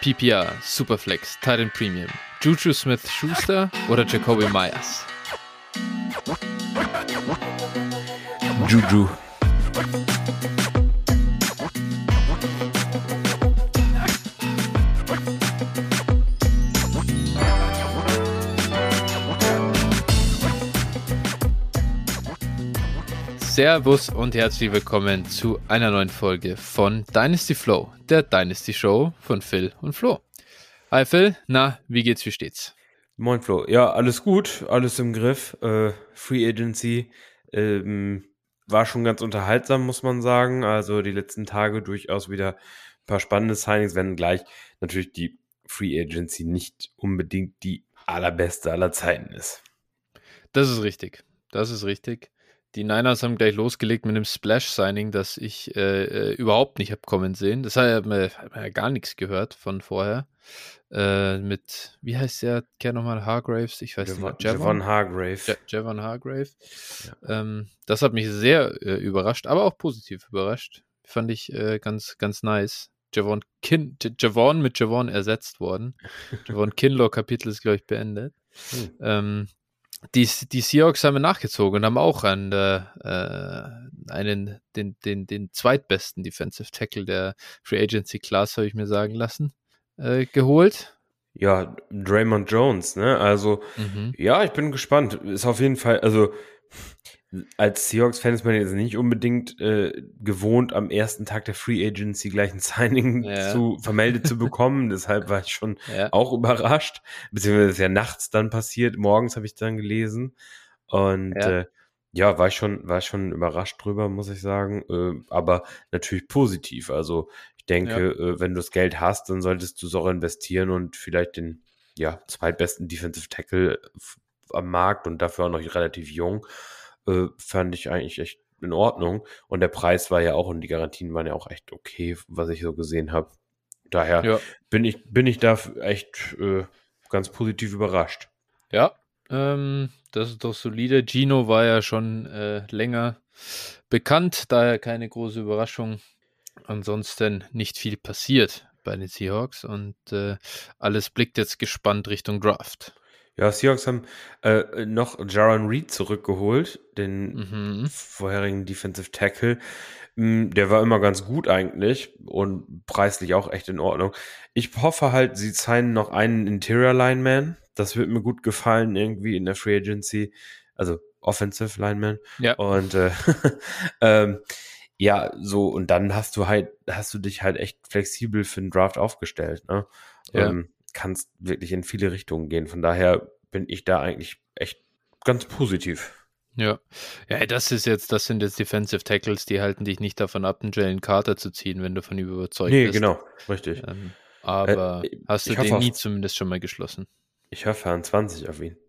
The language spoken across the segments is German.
PPR, Superflex, Titan Premium, Juju Smith-Schuster oder Jacoby Myers? Juju. Servus und herzlich willkommen zu einer neuen Folge von Dynasty Flow, der Dynasty Show von Phil und Flo. Hi Phil, na, wie geht's, wie steht's? Moin Flo. Ja, alles gut, alles im Griff. Äh, Free Agency ähm, war schon ganz unterhaltsam, muss man sagen. Also die letzten Tage durchaus wieder ein paar spannende Signings, wenn gleich natürlich die Free Agency nicht unbedingt die allerbeste aller Zeiten ist. Das ist richtig. Das ist richtig. Die Niners haben gleich losgelegt mit einem Splash-Signing, das ich äh, äh überhaupt nicht habe kommen sehen. Das hat man, hat man ja gar nichts gehört von vorher. Äh, mit, wie heißt der Kerl nochmal? Hargraves? Ich weiß Javon, nicht. Javon Hargrave. Ja, Javon Hargrave. Ja. Ähm, das hat mich sehr äh, überrascht, aber auch positiv überrascht. Fand ich äh, ganz, ganz nice. Javon, Kin Javon mit Javon ersetzt worden. Javon Kinlaw-Kapitel ist, glaube ich, beendet. Hm. Ähm, die, die Seahawks haben nachgezogen und haben auch einen, äh, einen den, den, den zweitbesten Defensive Tackle der Free Agency Class, habe ich mir sagen lassen, äh, geholt. Ja, Draymond Jones, ne? Also, mhm. ja, ich bin gespannt. Ist auf jeden Fall, also als Seahawks-Fan ist man jetzt nicht unbedingt äh, gewohnt, am ersten Tag der Free Agency gleich ein Signing ja. zu vermeldet zu bekommen. Deshalb war ich schon ja. auch überrascht. Beziehungsweise ist ja nachts dann passiert. Morgens habe ich dann gelesen. Und ja. Äh, ja, war ich schon, war ich schon überrascht drüber, muss ich sagen. Äh, aber natürlich positiv. Also ich denke, äh, wenn du das Geld hast, dann solltest du es auch investieren und vielleicht den ja, zweitbesten Defensive Tackle am Markt und dafür auch noch relativ jung äh, fand ich eigentlich echt in Ordnung. Und der Preis war ja auch und die Garantien waren ja auch echt okay, was ich so gesehen habe. Daher ja. bin ich, bin ich da echt äh, ganz positiv überrascht. Ja, ähm, das ist doch solide. Gino war ja schon äh, länger bekannt, daher keine große Überraschung. Ansonsten nicht viel passiert bei den Seahawks und äh, alles blickt jetzt gespannt Richtung Draft. Ja, Seahawks haben äh, noch Jaron Reed zurückgeholt, den mhm. vorherigen Defensive Tackle. Mm, der war immer ganz gut eigentlich und preislich auch echt in Ordnung. Ich hoffe halt, sie zeigen noch einen Interior Lineman. Das wird mir gut gefallen irgendwie in der Free Agency. Also Offensive Lineman. Ja. Und äh, ähm, ja, so, und dann hast du halt, hast du dich halt echt flexibel für den Draft aufgestellt, ne? Ja. Ähm, kannst wirklich in viele Richtungen gehen. Von daher bin ich da eigentlich echt ganz positiv. Ja. Ja, das ist jetzt, das sind jetzt Defensive Tackles, die halten dich nicht davon ab, einen Jalen Carter zu ziehen, wenn du von ihm überzeugt nee, bist. Nee, genau, richtig. Ähm, aber äh, hast du den nie zumindest schon mal geschlossen? Ich hoffe an 20 auf ihn.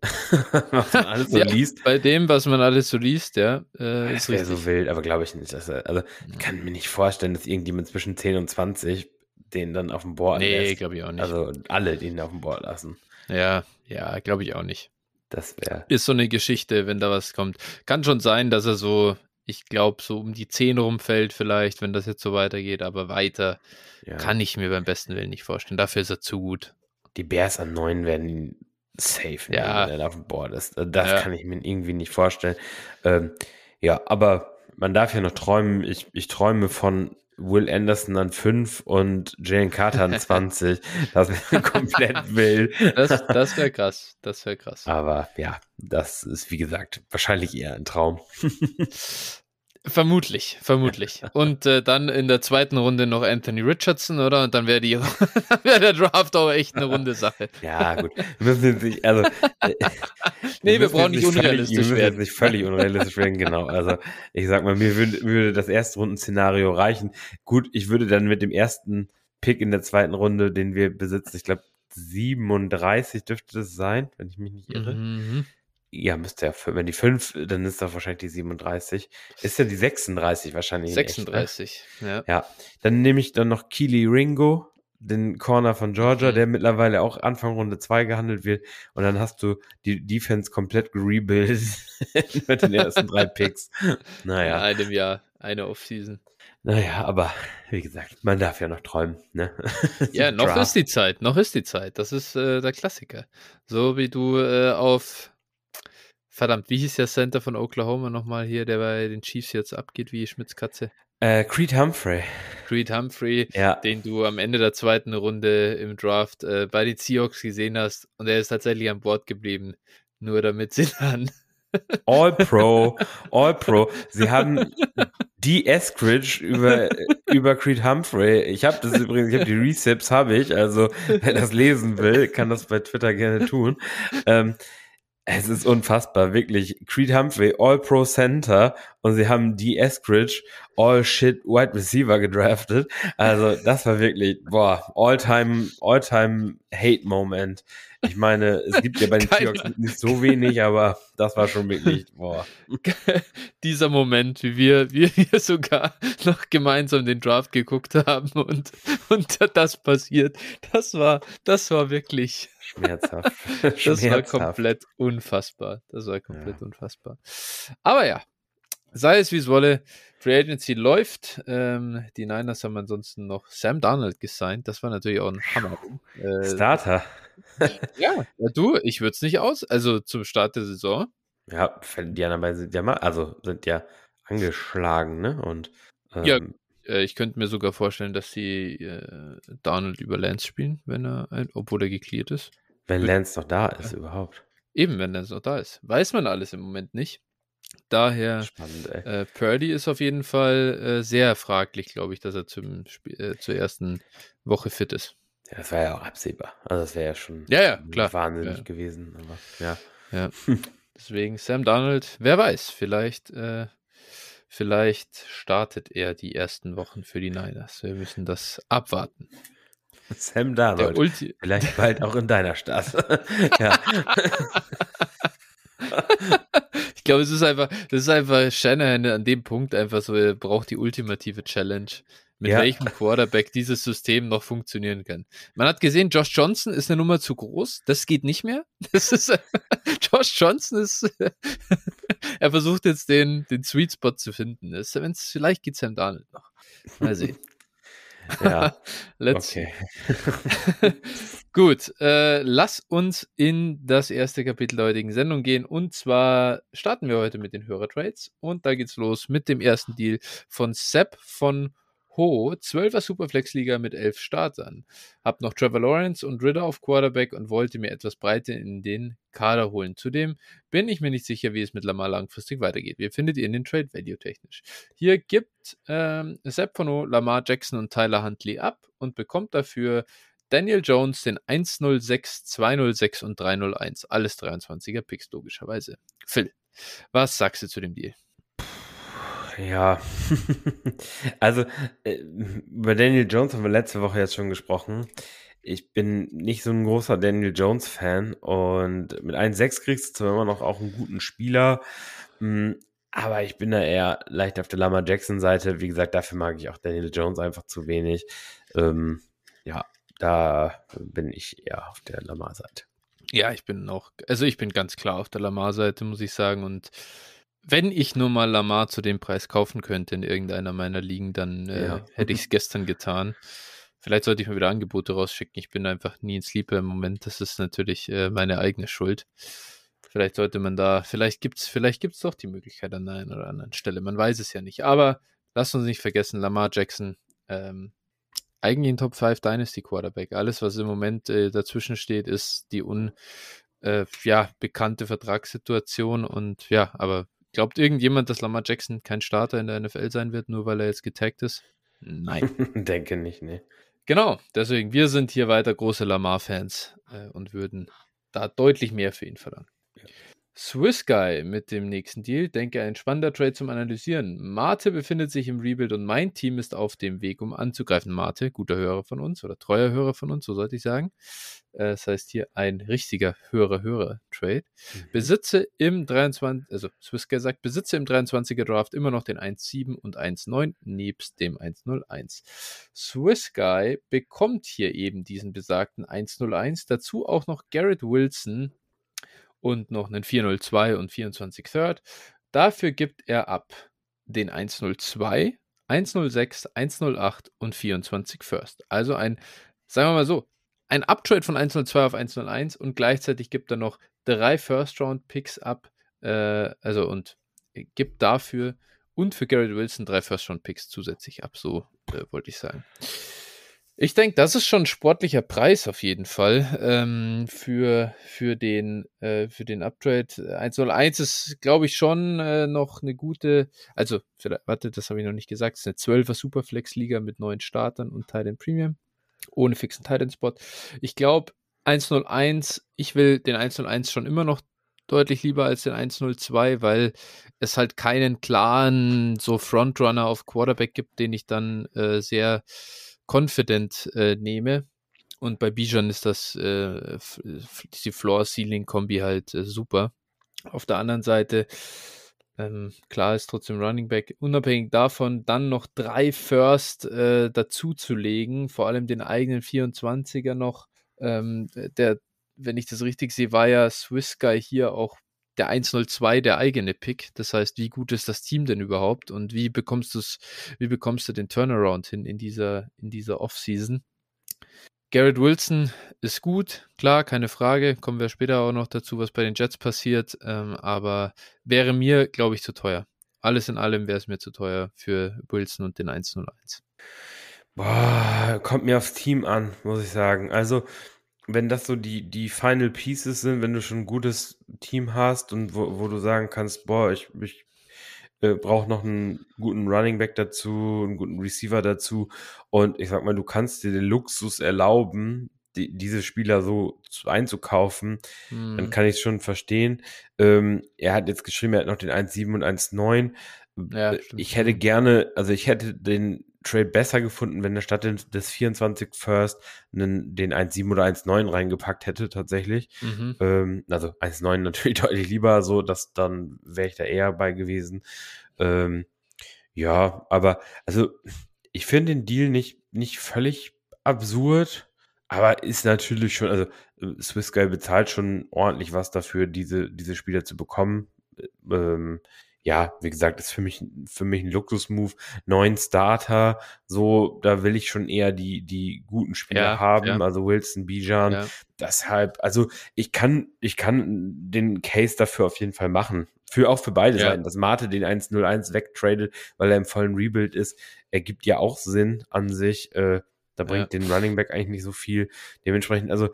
was man alles so ja, liest. Bei dem, was man alles so liest, ja. Äh, das wäre so wild, aber glaube ich nicht. Dass er, also, ich kann mir nicht vorstellen, dass irgendjemand zwischen 10 und 20 den dann auf dem Board nee, lässt. Nee, glaube ich auch nicht. Also alle den auf dem Board lassen. Ja, ja, glaube ich auch nicht. Das wäre. Ist so eine Geschichte, wenn da was kommt. Kann schon sein, dass er so, ich glaube, so um die 10 rumfällt, vielleicht, wenn das jetzt so weitergeht, aber weiter ja. kann ich mir beim besten Willen nicht vorstellen. Dafür ist er zu gut. Die Bears an 9 werden ihn safe, ja. wenn er auf dem Board ist. Das ja. kann ich mir irgendwie nicht vorstellen. Ähm, ja, aber man darf ja noch träumen. Ich, ich träume von Will Anderson an 5 und Jalen Carter an 20. das wäre komplett wild. Das, das wäre krass. Das wäre krass. Aber ja, das ist wie gesagt wahrscheinlich eher ein Traum. Vermutlich, vermutlich. Und äh, dann in der zweiten Runde noch Anthony Richardson, oder? Und dann wäre die wär der Draft auch echt eine runde Sache. Ja, gut. Wir müssen nicht, also, äh, nee, wir, wir brauchen nicht unrealistisch völlig, werden. nicht völlig unrealistisch werden, genau. Also ich sag mal, mir würde, würde das erste Runden-Szenario reichen. Gut, ich würde dann mit dem ersten Pick in der zweiten Runde, den wir besitzen, ich glaube 37 dürfte das sein, wenn ich mich nicht irre. Mhm ja, müsste ja, wenn die 5, dann ist doch wahrscheinlich die 37. Ist ja die 36 wahrscheinlich. 36, echt, ne? ja. Ja, dann nehme ich dann noch Keely Ringo, den Corner von Georgia, mhm. der mittlerweile auch Anfang Runde 2 gehandelt wird. Und dann hast du die Defense komplett gerebuilt mit den ersten drei Picks. Naja. In einem Jahr, eine Offseason. Naja, aber wie gesagt, man darf ja noch träumen. Ne? ja, noch Draft. ist die Zeit, noch ist die Zeit. Das ist äh, der Klassiker. So wie du äh, auf, verdammt, wie hieß der Center von Oklahoma nochmal hier, der bei den Chiefs jetzt abgeht wie Schmitz Katze? Äh, Creed Humphrey. Creed Humphrey, ja. den du am Ende der zweiten Runde im Draft äh, bei den Seahawks gesehen hast und er ist tatsächlich an Bord geblieben, nur damit sie dann All Pro, All Pro. Sie haben die Eskridge über, über Creed Humphrey. Ich habe das übrigens, ich habe die Receipts, habe ich. Also, wer das lesen will, kann das bei Twitter gerne tun. Ähm, es ist unfassbar, wirklich. Creed Humphrey, All-Pro Center und sie haben die Eskridge, All-Shit Wide Receiver gedraftet. Also das war wirklich, boah, All-Time, All-Time Hate-Moment. Ich meine, es gibt ja bei den. Seahawks nicht so wenig, aber das war schon wirklich, boah. Dieser Moment, wie wir, wie wir sogar noch gemeinsam den Draft geguckt haben und, und das passiert, das war, das war wirklich schmerzhaft. das schmerzhaft. war komplett unfassbar. Das war komplett ja. unfassbar. Aber ja, sei es wie es wolle, Free Agency läuft. Ähm, die Niners haben ansonsten noch Sam Darnold gesigned. Das war natürlich auch ein Hammer. Äh, Starter. ja, ja, du, ich würde es nicht aus. Also zum Start der Saison. Ja, die anderen sind ja mal, also sind ja angeschlagen, ne? Und ähm, ja, äh, ich könnte mir sogar vorstellen, dass sie äh, Donald über Lance spielen, wenn er, obwohl er geklärt ist. Wenn Lance noch da ist, ja. überhaupt. Eben, wenn Lance noch da ist. Weiß man alles im Moment nicht. Daher, Spannend, äh, Purdy ist auf jeden Fall äh, sehr fraglich, glaube ich, dass er zum Spiel, äh, zur ersten Woche fit ist. Ja, das war ja auch absehbar. Also das wäre ja schon ja, ja, klar. wahnsinnig ja. gewesen. Aber, ja. ja. Deswegen Sam Donald, wer weiß, vielleicht, äh, vielleicht startet er die ersten Wochen für die Niners. Wir müssen das abwarten. Sam Darnold. Vielleicht bald auch in deiner Stadt. ja. ich glaube, es ist einfach, das ist einfach Shanahan an dem Punkt einfach so, er braucht die ultimative Challenge, mit ja. welchem Quarterback dieses System noch funktionieren kann. Man hat gesehen, Josh Johnson ist eine Nummer zu groß, das geht nicht mehr. Das ist, Josh Johnson ist, er versucht jetzt den, den Sweet Spot zu finden. Wenn's, vielleicht geht Sam Darnold noch. Mal sehen. Ja. Let's okay. Gut, äh, lass uns in das erste Kapitel der heutigen Sendung gehen. Und zwar starten wir heute mit den Hörertrades. Und da geht's los mit dem ersten Deal von Sepp von Ho, 12er Superflex-Liga mit 11 Startern. Hab noch Trevor Lawrence und Ritter auf Quarterback und wollte mir etwas Breite in den Kader holen. Zudem bin ich mir nicht sicher, wie es mit Lamar langfristig weitergeht. Wie findet ihr in den Trade Value technisch? Hier gibt ähm, Sepp von Ho, Lamar Jackson und Tyler Huntley ab und bekommt dafür Daniel Jones den 106, 206 und 301. Alles 23er Picks, logischerweise. Phil, was sagst du zu dem Deal? Ja, also äh, über Daniel Jones haben wir letzte Woche jetzt schon gesprochen. Ich bin nicht so ein großer Daniel Jones Fan und mit 1,6 kriegst du zwar immer noch auch einen guten Spieler, hm, aber ich bin da eher leicht auf der Lama Jackson Seite. Wie gesagt, dafür mag ich auch Daniel Jones einfach zu wenig. Ähm, ja, da bin ich eher auf der Lamar Seite. Ja, ich bin auch, also ich bin ganz klar auf der Lamar Seite, muss ich sagen und wenn ich nur mal Lamar zu dem Preis kaufen könnte in irgendeiner meiner Ligen, dann äh, ja. hätte ich es gestern getan. Vielleicht sollte ich mal wieder Angebote rausschicken. Ich bin einfach nie in Sleeper im Moment. Das ist natürlich äh, meine eigene Schuld. Vielleicht sollte man da, vielleicht gibt's, vielleicht gibt's doch die Möglichkeit an einer oder anderen Stelle. Man weiß es ja nicht. Aber lasst uns nicht vergessen, Lamar Jackson, ähm, eigentlich ein Top 5 Dynasty Quarterback. Alles, was im Moment äh, dazwischen steht, ist die un, äh, ja, bekannte Vertragssituation und ja, aber Glaubt irgendjemand, dass Lamar Jackson kein Starter in der NFL sein wird, nur weil er jetzt getaggt ist? Nein. Denke nicht, ne. Genau, deswegen, wir sind hier weiter große Lamar-Fans äh, und würden da deutlich mehr für ihn verlangen. Ja. Swiss Guy mit dem nächsten Deal. Denke, ein spannender Trade zum Analysieren. Mate befindet sich im Rebuild und mein Team ist auf dem Weg, um anzugreifen. Mate, guter Hörer von uns oder treuer Hörer von uns, so sollte ich sagen. Äh, das heißt hier ein richtiger Hörer-Hörer-Trade. Mhm. Besitze im 23, also Swiss Guy sagt, besitze im 23er Draft immer noch den 1.7 und 1.9 nebst dem 1.01. Swiss Guy bekommt hier eben diesen besagten 1.01. Dazu auch noch Garrett Wilson und noch einen 402 und 24 Third. Dafür gibt er ab den 102, 106, 108 und 24 First. Also ein, sagen wir mal so, ein Uptrade von 102 auf 101 und gleichzeitig gibt er noch drei First-Round-Picks ab, äh, also und gibt dafür und für Garrett Wilson drei First-Round-Picks zusätzlich ab, so äh, wollte ich sagen. Ich denke, das ist schon ein sportlicher Preis auf jeden Fall ähm, für, für, den, äh, für den Uptrade. 101 ist, glaube ich, schon äh, noch eine gute, also, warte, das habe ich noch nicht gesagt, es ist eine 12er Superflex-Liga mit neun Startern und Titan Premium, ohne fixen Titan-Spot. Ich glaube, 101, ich will den 101 schon immer noch deutlich lieber als den 102, weil es halt keinen klaren so Frontrunner auf Quarterback gibt, den ich dann äh, sehr confident äh, nehme. Und bei Bijan ist das äh, die Floor-Ceiling-Kombi halt äh, super. Auf der anderen Seite, ähm, klar ist trotzdem Running Back, unabhängig davon, dann noch drei First äh, dazu zu legen, vor allem den eigenen 24er noch. Ähm, der, wenn ich das richtig sehe, war ja Swiss Guy hier auch der 102 der eigene Pick. Das heißt, wie gut ist das Team denn überhaupt und wie bekommst du wie bekommst du den Turnaround hin in dieser, in dieser Offseason? Garrett Wilson ist gut, klar, keine Frage. Kommen wir später auch noch dazu, was bei den Jets passiert. Ähm, aber wäre mir, glaube ich, zu teuer. Alles in allem wäre es mir zu teuer für Wilson und den 101. Boah, kommt mir aufs Team an, muss ich sagen. Also, wenn das so die, die Final Pieces sind, wenn du schon ein gutes Team hast und wo, wo du sagen kannst, boah, ich, ich äh, brauche noch einen guten Running Back dazu, einen guten Receiver dazu und ich sag mal, du kannst dir den Luxus erlauben, die, diese Spieler so einzukaufen, hm. dann kann ich es schon verstehen. Ähm, er hat jetzt geschrieben, er hat noch den 1,7 und 1,9. Ja, ich hätte gerne, also ich hätte den Trade besser gefunden, wenn er statt des 24 First einen, den 1.7 oder 1.9 reingepackt hätte, tatsächlich. Mhm. Ähm, also 1.9 natürlich deutlich lieber, so, dass dann wäre ich da eher bei gewesen. Ähm, ja, aber also ich finde den Deal nicht, nicht völlig absurd, aber ist natürlich schon, also Swiss Guy bezahlt schon ordentlich was dafür, diese, diese Spieler zu bekommen. Ähm, ja, wie gesagt, ist für mich, für mich ein Luxusmove. Neun Starter, so, da will ich schon eher die, die guten Spieler ja, haben, ja. also Wilson, Bijan. Ja. Deshalb, also ich kann, ich kann den Case dafür auf jeden Fall machen. Für, auch für beide Seiten. Dass Mate den 1-0-1 wegtradet, weil er im vollen Rebuild ist, ergibt ja auch Sinn an sich. Äh, da bringt den Running Back eigentlich nicht so viel. Dementsprechend, also,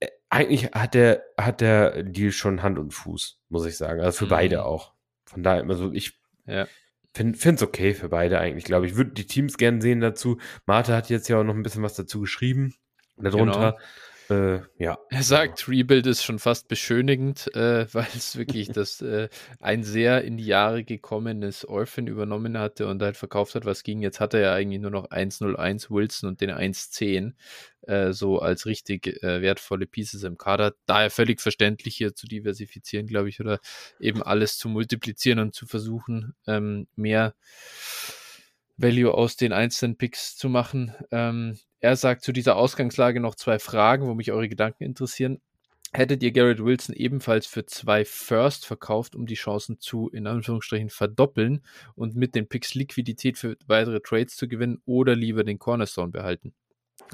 äh, eigentlich hat der, hat der Deal schon Hand und Fuß, muss ich sagen. Also für mhm. beide auch. Von daher, also ich ja. finde es okay für beide eigentlich, glaube ich. Würde die Teams gern sehen dazu. Marte hat jetzt ja auch noch ein bisschen was dazu geschrieben. Darunter. Genau. Äh, ja. Er sagt, Rebuild ist schon fast beschönigend, äh, weil es wirklich das äh, ein sehr in die Jahre gekommenes Orphan übernommen hatte und halt verkauft hat, was ging. Jetzt hat er ja eigentlich nur noch 101 Wilson und den 110 äh, so als richtig äh, wertvolle Pieces im Kader. Daher völlig verständlich hier zu diversifizieren, glaube ich, oder eben alles zu multiplizieren und zu versuchen, ähm, mehr Value aus den einzelnen Picks zu machen. Ähm, er sagt zu dieser Ausgangslage noch zwei Fragen, wo mich eure Gedanken interessieren. Hättet ihr Garrett Wilson ebenfalls für zwei First verkauft, um die Chancen zu, in Anführungsstrichen, verdoppeln und mit den Picks Liquidität für weitere Trades zu gewinnen oder lieber den Cornerstone behalten?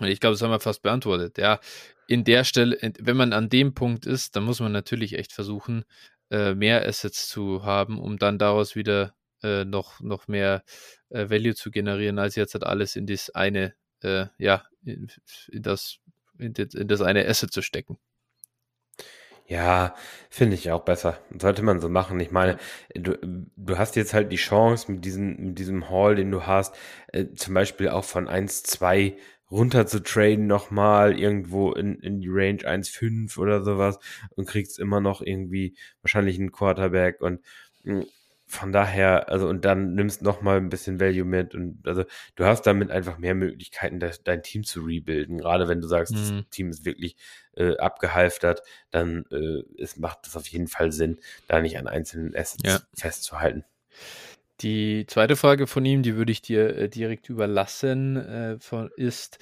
Ich glaube, das haben wir fast beantwortet. Ja, in der Stelle, wenn man an dem Punkt ist, dann muss man natürlich echt versuchen, äh, mehr Assets zu haben, um dann daraus wieder äh, noch, noch mehr äh, Value zu generieren, als jetzt halt alles in das eine äh, ja, in, in, das, in, in das eine Asset zu stecken. Ja, finde ich auch besser. Sollte man so machen. Ich meine, du, du hast jetzt halt die Chance mit diesem, mit diesem Haul, den du hast, äh, zum Beispiel auch von 1, 2 runter zu traden nochmal irgendwo in, in die Range 1,5 oder sowas und kriegst immer noch irgendwie wahrscheinlich einen Quarterback und hm, von daher, also und dann nimmst noch mal ein bisschen Value mit und also du hast damit einfach mehr Möglichkeiten, das, dein Team zu rebuilden. Gerade wenn du sagst, mhm. das Team ist wirklich äh, abgehalftert, dann äh, es macht das auf jeden Fall Sinn, da nicht an einzelnen Assets ja. festzuhalten. Die zweite Frage von ihm, die würde ich dir äh, direkt überlassen, äh, von, ist,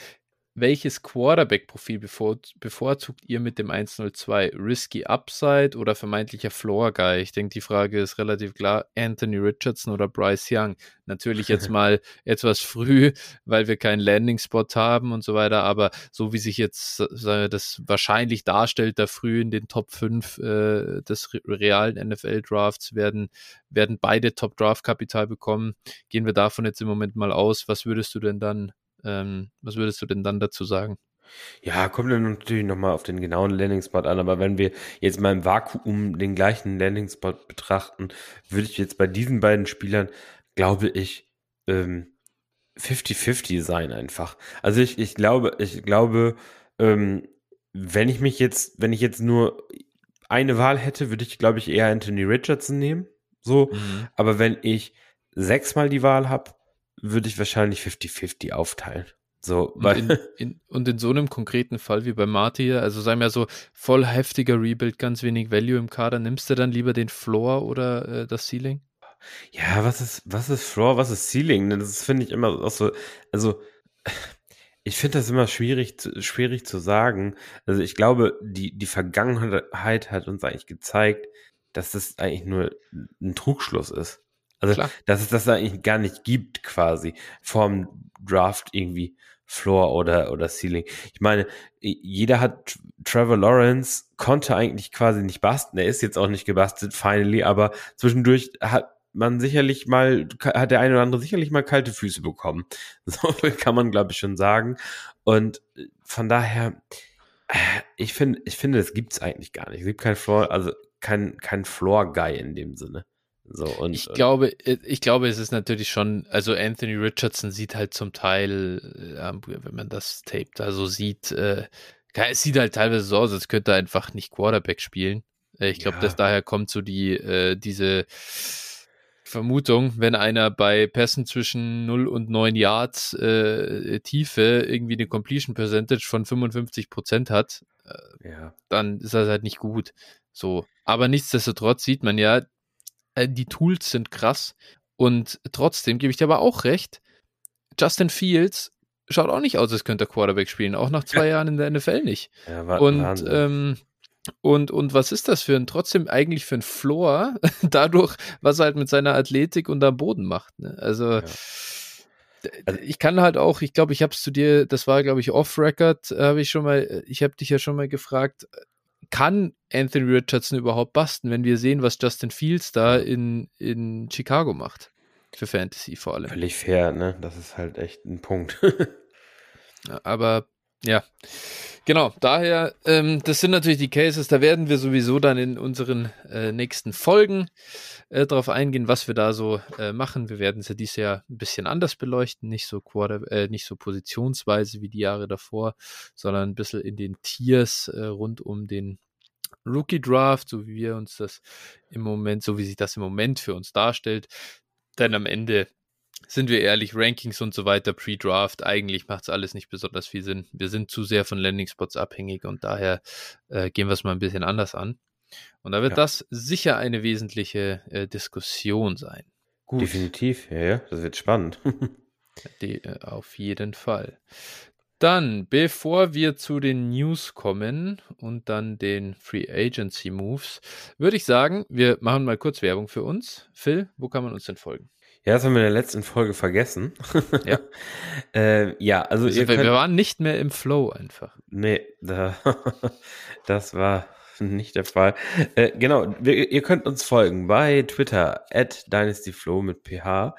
welches Quarterback-Profil bevor, bevorzugt ihr mit dem 102? Risky Upside oder vermeintlicher Floor Guy? Ich denke, die Frage ist relativ klar. Anthony Richardson oder Bryce Young? Natürlich jetzt mal etwas früh, weil wir keinen Landing-Spot haben und so weiter, aber so wie sich jetzt das wahrscheinlich darstellt, da früh in den Top 5 äh, des realen NFL-Drafts werden, werden beide Top-Draft-Kapital bekommen. Gehen wir davon jetzt im Moment mal aus. Was würdest du denn dann ähm, was würdest du denn dann dazu sagen? Ja, kommt dann natürlich nochmal auf den genauen Landing-Spot an, aber wenn wir jetzt mal im Vakuum den gleichen Landing-Spot betrachten, würde ich jetzt bei diesen beiden Spielern, glaube ich, 50-50 ähm, sein einfach. Also ich, ich glaube, ich glaube, ähm, wenn ich mich jetzt, wenn ich jetzt nur eine Wahl hätte, würde ich, glaube ich, eher Anthony Richardson nehmen. So. Mhm. Aber wenn ich sechsmal die Wahl habe, würde ich wahrscheinlich 50-50 aufteilen. So, weil und in, in, und in, so einem konkreten Fall wie bei Marty hier, also sagen wir so, voll heftiger Rebuild, ganz wenig Value im Kader, nimmst du dann lieber den Floor oder äh, das Ceiling? Ja, was ist, was ist Floor, was ist Ceiling? Das finde ich immer auch so, also ich finde das immer schwierig, schwierig zu sagen. Also ich glaube, die, die Vergangenheit hat uns eigentlich gezeigt, dass das eigentlich nur ein Trugschluss ist. Also, Klar. dass es das eigentlich gar nicht gibt, quasi, vorm Draft irgendwie Floor oder, oder Ceiling. Ich meine, jeder hat Trevor Lawrence konnte eigentlich quasi nicht basteln. Er ist jetzt auch nicht gebastelt, finally, aber zwischendurch hat man sicherlich mal, hat der eine oder andere sicherlich mal kalte Füße bekommen. So kann man, glaube ich, schon sagen. Und von daher, äh, ich finde, ich finde, das gibt's eigentlich gar nicht. Es gibt kein Floor, also kein, kein Floor-Guy in dem Sinne. So, und, ich glaube, äh, ich glaube, es ist natürlich schon, also Anthony Richardson sieht halt zum Teil, äh, wenn man das taped, also sieht, äh, es sieht halt teilweise so aus, als könnte er einfach nicht Quarterback spielen. Äh, ich glaube, ja. dass daher kommt so die, äh, diese Vermutung, wenn einer bei Pässen zwischen 0 und 9 Yards äh, Tiefe irgendwie eine Completion Percentage von 55 Prozent hat, ja. dann ist das halt nicht gut. So. Aber nichtsdestotrotz sieht man ja, äh, die Tools sind krass. Und trotzdem gebe ich dir aber auch recht, Justin Fields schaut auch nicht aus, als könnte er Quarterback spielen, auch nach zwei ja. Jahren in der NFL nicht. Ja, war, und, ähm, und, und was ist das für ein, trotzdem eigentlich für ein Floor, dadurch, was er halt mit seiner Athletik und am Boden macht. Ne? Also, ja. also, ich kann halt auch, ich glaube, ich habe es zu dir, das war, glaube ich, off-Record, habe ich schon mal, ich habe dich ja schon mal gefragt, kann Anthony Richardson überhaupt basten, wenn wir sehen, was Justin Fields da in, in Chicago macht? Für Fantasy vor allem. Völlig fair, ne? Das ist halt echt ein Punkt. Aber ja, genau. Daher, ähm, das sind natürlich die Cases, da werden wir sowieso dann in unseren äh, nächsten Folgen äh, darauf eingehen, was wir da so äh, machen. Wir werden es ja dieses Jahr ein bisschen anders beleuchten, nicht so Quarter, äh, nicht so positionsweise wie die Jahre davor, sondern ein bisschen in den Tiers äh, rund um den Rookie Draft, so wie wir uns das im Moment, so wie sich das im Moment für uns darstellt. Denn am Ende sind wir ehrlich, Rankings und so weiter, Pre-Draft, eigentlich macht es alles nicht besonders viel Sinn. Wir sind zu sehr von Landing-Spots abhängig und daher äh, gehen wir es mal ein bisschen anders an. Und da wird ja. das sicher eine wesentliche äh, Diskussion sein. Gut. Definitiv, ja, ja, das wird spannend. Die, äh, auf jeden Fall. Dann, bevor wir zu den News kommen und dann den Free Agency Moves, würde ich sagen, wir machen mal kurz Werbung für uns. Phil, wo kann man uns denn folgen? Ja, das haben wir in der letzten Folge vergessen. Ja. äh, ja, also, also wir, könnt, wir, waren nicht mehr im Flow einfach. Nee, da, das war nicht der Fall. Äh, genau, wir, ihr könnt uns folgen bei Twitter at dynastyflow mit ph.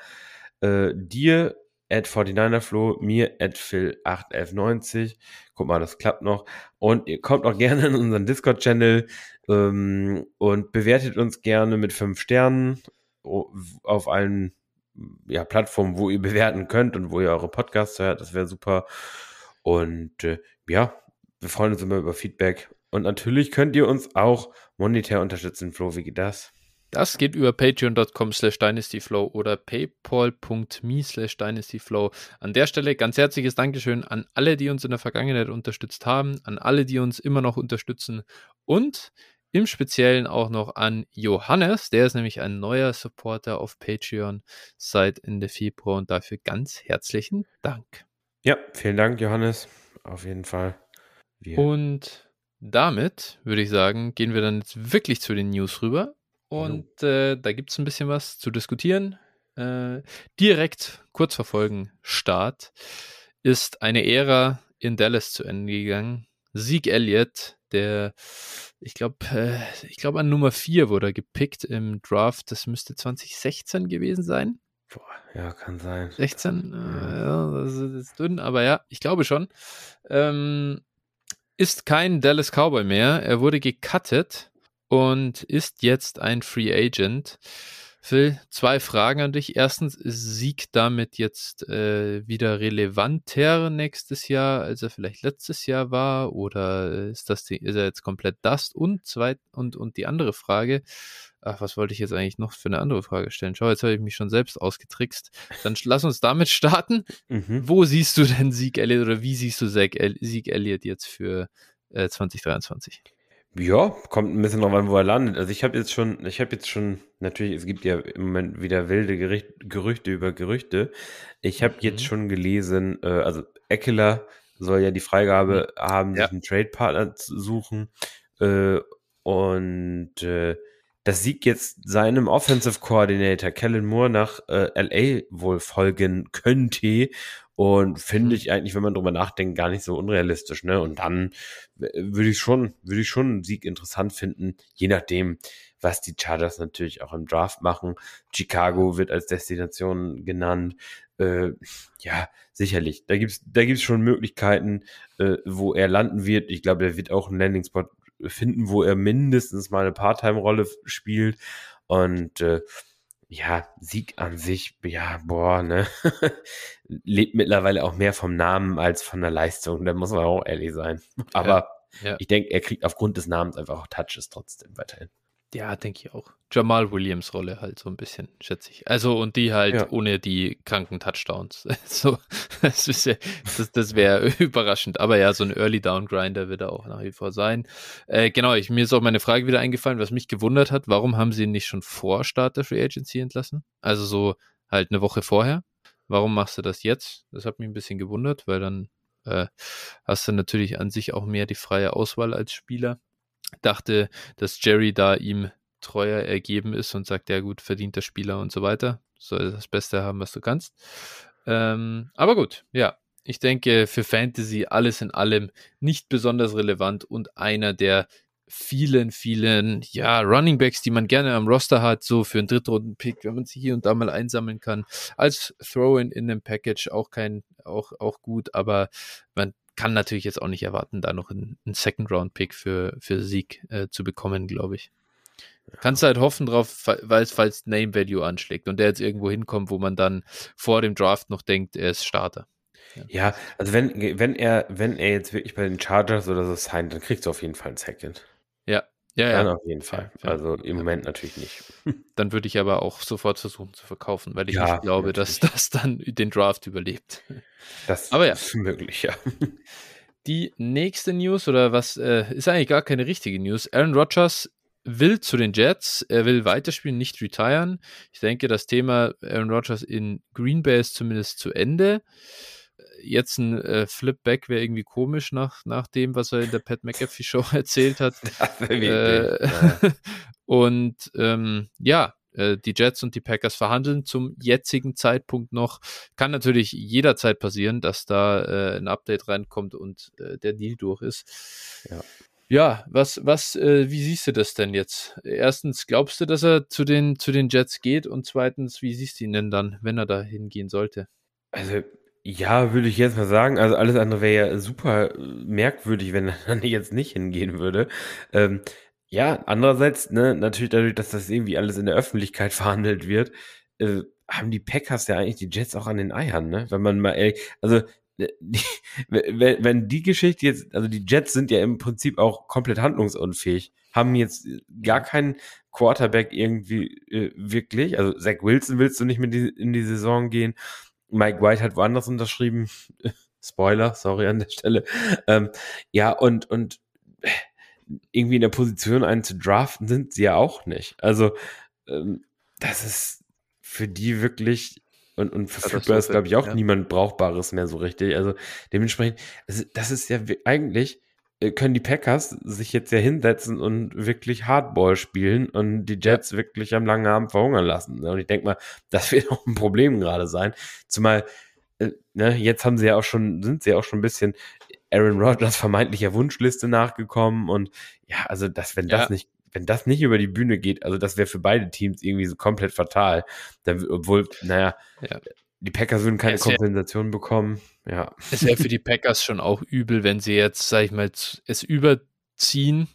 Äh, dir at 49erflow, mir at phil81190. Guck mal, das klappt noch. Und ihr kommt auch gerne in unseren Discord-Channel ähm, und bewertet uns gerne mit fünf Sternen auf allen ja, Plattformen, wo ihr bewerten könnt und wo ihr eure Podcasts hört. Das wäre super. Und äh, ja, wir freuen uns immer über Feedback. Und natürlich könnt ihr uns auch monetär unterstützen. Flo, wie geht das? Das geht über patreon.com slash dynastyflow oder paypal.me slash dynastyflow. An der Stelle ganz herzliches Dankeschön an alle, die uns in der Vergangenheit unterstützt haben, an alle, die uns immer noch unterstützen und im Speziellen auch noch an Johannes, der ist nämlich ein neuer Supporter auf Patreon seit Ende Februar und dafür ganz herzlichen Dank. Ja, vielen Dank, Johannes. auf jeden Fall. Wir. Und damit würde ich sagen, gehen wir dann jetzt wirklich zu den News rüber. Und äh, da gibt es ein bisschen was zu diskutieren. Äh, direkt kurz verfolgen, Start, ist eine Ära in Dallas zu Ende gegangen. Sieg Elliott, der, ich glaube, äh, ich glaube an Nummer 4 wurde er gepickt im Draft. Das müsste 2016 gewesen sein. Boah, ja, kann sein. 16, äh, ja, das ist dünn, aber ja, ich glaube schon. Ähm, ist kein Dallas Cowboy mehr. Er wurde gecuttet und ist jetzt ein Free Agent. Phil, zwei Fragen an dich. Erstens, ist Sieg damit jetzt äh, wieder relevanter nächstes Jahr, als er vielleicht letztes Jahr war? Oder ist, das ist er jetzt komplett Dust? Und, zweit, und, und die andere Frage, ach, was wollte ich jetzt eigentlich noch für eine andere Frage stellen? Schau, jetzt habe ich mich schon selbst ausgetrickst. Dann lass uns damit starten. Mhm. Wo siehst du denn Sieg Elliott oder wie siehst du Sieg Elliott jetzt für äh, 2023? Ja, kommt ein bisschen drauf an, wo er landet. Also ich habe jetzt schon, ich habe jetzt schon, natürlich, es gibt ja im Moment wieder wilde Gericht, Gerüchte über Gerüchte. Ich habe mhm. jetzt schon gelesen, äh, also Eckler soll ja die Freigabe mhm. haben, ja. sich einen Trade-Partner zu suchen. Äh, und äh, das Sieg jetzt seinem Offensive Coordinator Kellen Moore nach äh, LA wohl folgen könnte. Und finde ich eigentlich, wenn man drüber nachdenkt, gar nicht so unrealistisch, ne? Und dann würde ich schon, würde ich schon einen Sieg interessant finden, je nachdem, was die Chargers natürlich auch im Draft machen. Chicago wird als Destination genannt. Äh, ja, sicherlich. Da gibt's, da gibt's schon Möglichkeiten, äh, wo er landen wird. Ich glaube, er wird auch einen Landing-Spot finden, wo er mindestens mal eine Part-Time-Rolle spielt. Und äh, ja, Sieg an sich, ja, boah, ne, lebt mittlerweile auch mehr vom Namen als von der Leistung, da muss man auch ehrlich sein. Aber ja, ja. ich denke, er kriegt aufgrund des Namens einfach auch Touches trotzdem weiterhin. Ja, denke ich auch. Jamal Williams Rolle halt so ein bisschen, schätze ich. Also und die halt ja. ohne die kranken Touchdowns. so, das, ja, das, das wäre überraschend. Aber ja, so ein Early Down Grinder wird er auch nach wie vor sein. Äh, genau, ich, mir ist auch meine Frage wieder eingefallen, was mich gewundert hat. Warum haben sie ihn nicht schon vor Start der Free Agency entlassen? Also so halt eine Woche vorher. Warum machst du das jetzt? Das hat mich ein bisschen gewundert, weil dann äh, hast du natürlich an sich auch mehr die freie Auswahl als Spieler dachte, dass Jerry da ihm treuer ergeben ist und sagt, ja gut, verdient der Spieler und so weiter. Soll das Beste haben, was du kannst. Ähm, aber gut, ja. Ich denke, für Fantasy alles in allem nicht besonders relevant und einer der vielen, vielen, ja, Running Backs, die man gerne am Roster hat, so für einen Drittrunden-Pick, wenn man sie hier und da mal einsammeln kann. Als Throw-in in einem Package auch kein, auch, auch gut, aber man kann natürlich jetzt auch nicht erwarten, da noch einen, einen Second-Round-Pick für, für Sieg äh, zu bekommen, glaube ich. Kannst du halt hoffen drauf, weil es falls Name Value anschlägt und der jetzt irgendwo hinkommt, wo man dann vor dem Draft noch denkt, er ist Starter. Ja, ja also wenn, wenn er, wenn er jetzt wirklich bei den Chargers oder so signed, dann kriegst du auf jeden Fall einen Second. Ja, ja, Dann ja. auf jeden Fall. Ja, also im Moment natürlich nicht. Dann würde ich aber auch sofort versuchen zu verkaufen, weil ich ja, nicht glaube, natürlich. dass das dann den Draft überlebt. Das aber ja. ist möglich, ja. Die nächste News, oder was äh, ist eigentlich gar keine richtige News. Aaron Rodgers will zu den Jets, er will weiterspielen, nicht retiren. Ich denke, das Thema Aaron Rodgers in Green Bay ist zumindest zu Ende jetzt ein äh, Flipback wäre irgendwie komisch nach, nach dem, was er in der Pat McAfee Show erzählt hat. äh, ja. und ähm, ja, äh, die Jets und die Packers verhandeln zum jetzigen Zeitpunkt noch. Kann natürlich jederzeit passieren, dass da äh, ein Update reinkommt und äh, der Deal durch ist. Ja. Ja, was, was, äh, wie siehst du das denn jetzt? Erstens, glaubst du, dass er zu den, zu den Jets geht? Und zweitens, wie siehst du ihn denn dann, wenn er da hingehen sollte? Also, ja, würde ich jetzt mal sagen. Also alles andere wäre ja super äh, merkwürdig, wenn er dann jetzt nicht hingehen würde. Ähm, ja, andererseits, ne, natürlich dadurch, dass das irgendwie alles in der Öffentlichkeit verhandelt wird, äh, haben die Packers ja eigentlich die Jets auch an den Eiern, ne? Wenn man mal ehrlich, also äh, die, wenn, die Geschichte jetzt, also die Jets sind ja im Prinzip auch komplett handlungsunfähig, haben jetzt gar keinen Quarterback irgendwie äh, wirklich, also Zach Wilson willst du nicht mit in die Saison gehen Mike White hat woanders unterschrieben. Spoiler, sorry an der Stelle. Ähm, ja, und, und irgendwie in der Position einen zu draften sind sie ja auch nicht. Also, ähm, das ist für die wirklich Und, und verfügbar ist, glaube ich, auch ja. niemand Brauchbares mehr so richtig. Also dementsprechend, also das ist ja eigentlich, können die Packers sich jetzt ja hinsetzen und wirklich Hardball spielen und die Jets wirklich am langen Abend verhungern lassen. Und ich denke mal, das wird auch ein Problem gerade sein. Zumal, äh, ne, jetzt haben sie ja auch schon, sind sie ja auch schon ein bisschen Aaron Rodgers vermeintlicher Wunschliste nachgekommen und ja, also das, wenn das ja. nicht wenn das nicht über die Bühne geht, also das wäre für beide Teams irgendwie so komplett fatal. Dann, obwohl, naja, ja. Die Packers würden keine Kompensation bekommen. Ja. Es wäre für die Packers schon auch übel, wenn sie jetzt, sag ich mal, es überziehen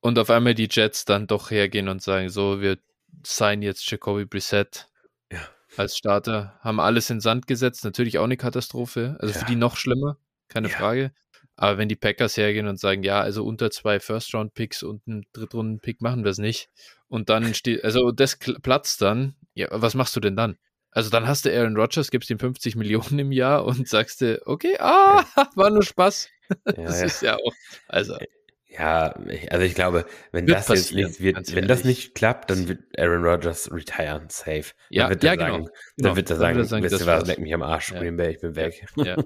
und auf einmal die Jets dann doch hergehen und sagen, so, wir signen jetzt Jacoby Brissett ja. als Starter, haben alles in Sand gesetzt, natürlich auch eine Katastrophe, also ja. für die noch schlimmer, keine Frage. Aber wenn die Packers hergehen und sagen, ja, also unter zwei First-Round-Picks und einen Drittrunden-Pick machen wir es nicht. Und dann steht, also das platzt dann, ja, was machst du denn dann? Also dann hast du Aaron Rodgers, gibst ihm 50 Millionen im Jahr und sagst dir, okay, ah, ja. war nur Spaß. Ja, das ja. ist ja auch, also. Ja, also ich glaube, wenn das jetzt nicht wird, wenn das nicht klappt, dann wird Aaron Rodgers retiren, safe. Ja, dann wird ja, er sagen, genau. Dann genau. wird er sagen, sagen wisst ihr was, leck mich am Arsch, Green Bay, ich bin weg. Ja,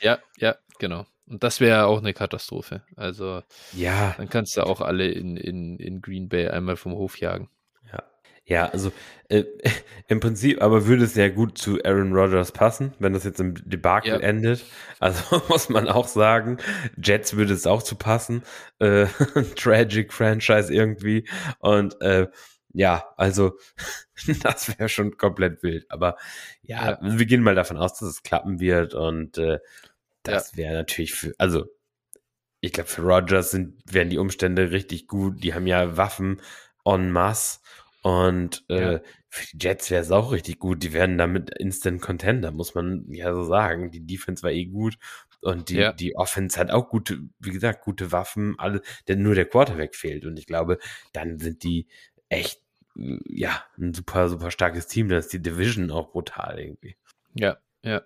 ja, ja genau. Und das wäre auch eine Katastrophe. Also, ja. Dann kannst du auch alle in, in, in Green Bay einmal vom Hof jagen. Ja. Also äh, im Prinzip, aber würde es ja gut zu Aaron Rodgers passen, wenn das jetzt im Debakel ja. endet. Also muss man auch sagen, Jets würde es auch zu passen. Äh, Tragic Franchise irgendwie. Und äh, ja, also das wäre schon komplett wild. Aber ja, ja, wir gehen mal davon aus, dass es klappen wird und äh, das ja. wäre natürlich für, also ich glaube, für Rogers sind, wären die Umstände richtig gut. Die haben ja Waffen en masse. Und äh, ja. für die Jets wäre es auch richtig gut. Die werden damit Instant Contender, muss man ja so sagen. Die Defense war eh gut. Und die, ja. die Offense hat auch gute, wie gesagt, gute Waffen, alle, denn nur der Quarterback fehlt. Und ich glaube, dann sind die echt, ja, ein super, super starkes Team. Dann ist die Division auch brutal irgendwie. Ja, ja.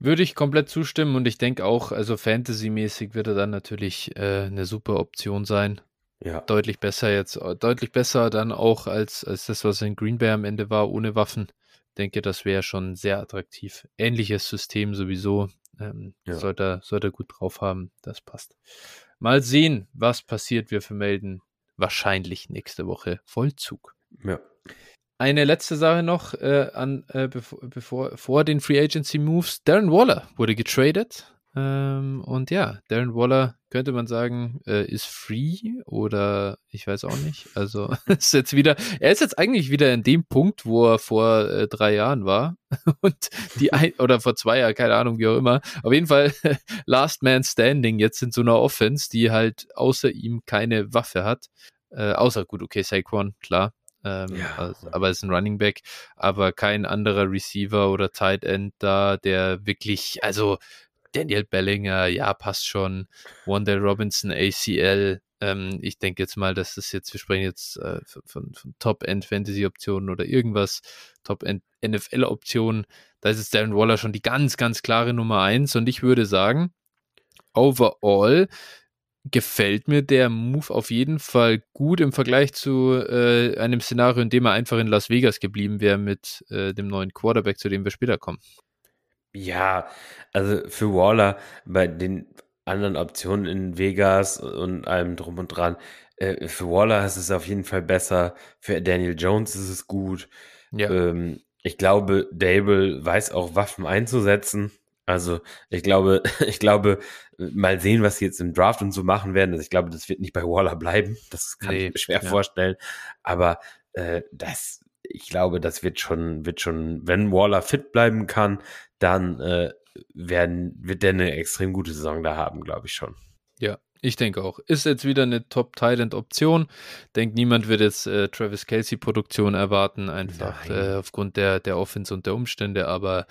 Würde ich komplett zustimmen und ich denke auch, also Fantasy-mäßig wird er dann natürlich äh, eine super Option sein. Ja. Deutlich besser jetzt, äh, deutlich besser dann auch als, als das, was in Green Bay am Ende war, ohne Waffen. Ich denke, das wäre schon sehr attraktiv. Ähnliches System sowieso. Ähm, ja. sollte, er, sollte gut drauf haben. Das passt. Mal sehen, was passiert. Wir vermelden wahrscheinlich nächste Woche Vollzug. Ja. Eine letzte Sache noch äh, an, äh, bevor, bevor, vor den Free Agency Moves. Darren Waller wurde getradet. Ähm, und ja, Darren Waller könnte man sagen, äh, ist free oder ich weiß auch nicht. Also ist jetzt wieder, er ist jetzt eigentlich wieder in dem Punkt, wo er vor äh, drei Jahren war. Und die ein, oder vor zwei Jahren, keine Ahnung, wie auch immer. Auf jeden Fall Last Man Standing jetzt in so einer Offense, die halt außer ihm keine Waffe hat. Äh, außer gut, okay, Saquon, klar, ähm, ja. also, aber es ist ein Running Back, aber kein anderer Receiver oder Tight End da, der wirklich, also Daniel Bellinger, ja, passt schon. Wanda Robinson, ACL. Ähm, ich denke jetzt mal, dass das jetzt, wir sprechen jetzt äh, von, von Top-End-Fantasy-Optionen oder irgendwas, Top-End-NFL-Optionen. Da ist jetzt Darren Waller schon die ganz, ganz klare Nummer eins. Und ich würde sagen, overall gefällt mir der Move auf jeden Fall gut im Vergleich zu äh, einem Szenario, in dem er einfach in Las Vegas geblieben wäre mit äh, dem neuen Quarterback, zu dem wir später kommen. Ja, also für Waller bei den anderen Optionen in Vegas und allem drum und dran, äh, für Waller ist es auf jeden Fall besser, für Daniel Jones ist es gut. Ja. Ähm, ich glaube, Dable weiß auch Waffen einzusetzen. Also ich glaube, ich glaube, mal sehen, was sie jetzt im Draft und so machen werden. Also ich glaube, das wird nicht bei Waller bleiben. Das kann nee, ich mir schwer ja. vorstellen. Aber äh, das, ich glaube, das wird schon, wird schon, wenn Waller fit bleiben kann, dann äh, werden, wird der eine extrem gute Saison da haben, glaube ich schon. Ja, ich denke auch. Ist jetzt wieder eine Top-Talent-Option. Denkt niemand wird jetzt äh, Travis Kelsey-Produktion erwarten, einfach äh, aufgrund der, der Offense und der Umstände, aber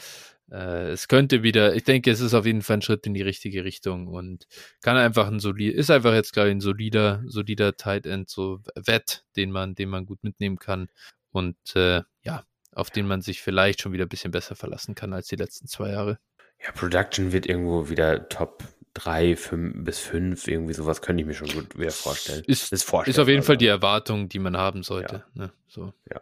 äh, es könnte wieder, ich denke, es ist auf jeden Fall ein Schritt in die richtige Richtung und kann einfach ein solid, ist einfach jetzt ich ein solider, solider Tight End, so Wett, den man, den man gut mitnehmen kann und äh, ja, auf den man sich vielleicht schon wieder ein bisschen besser verlassen kann als die letzten zwei Jahre. Ja, Production wird irgendwo wieder Top 3 5 bis 5, irgendwie sowas könnte ich mir schon gut wieder vorstellen. Ist, ist, ist auf jeden Fall die Erwartung, die man haben sollte. Ja. Ne? So. Ja.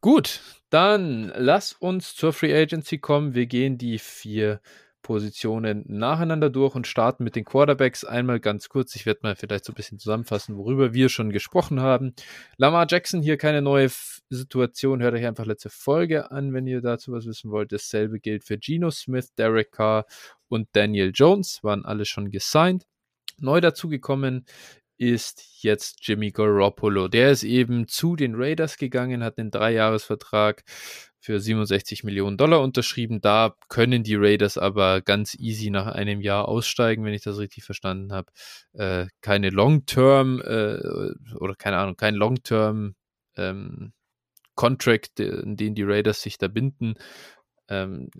Gut, Dann lass uns zur Free Agency kommen. Wir gehen die vier Positionen nacheinander durch und starten mit den Quarterbacks. Einmal ganz kurz, ich werde mal vielleicht so ein bisschen zusammenfassen, worüber wir schon gesprochen haben. Lamar Jackson hier keine neue Situation, hört euch einfach letzte Folge an, wenn ihr dazu was wissen wollt. Dasselbe gilt für Geno Smith, Derek Carr und Daniel Jones, waren alle schon gesigned. Neu dazugekommen ist jetzt Jimmy Garoppolo. Der ist eben zu den Raiders gegangen, hat einen Dreijahresvertrag für 67 Millionen Dollar unterschrieben. Da können die Raiders aber ganz easy nach einem Jahr aussteigen, wenn ich das richtig verstanden habe. Äh, keine Long-Term äh, oder keine Ahnung, kein Long-Term ähm, Contract, in den die Raiders sich da binden. Ähm,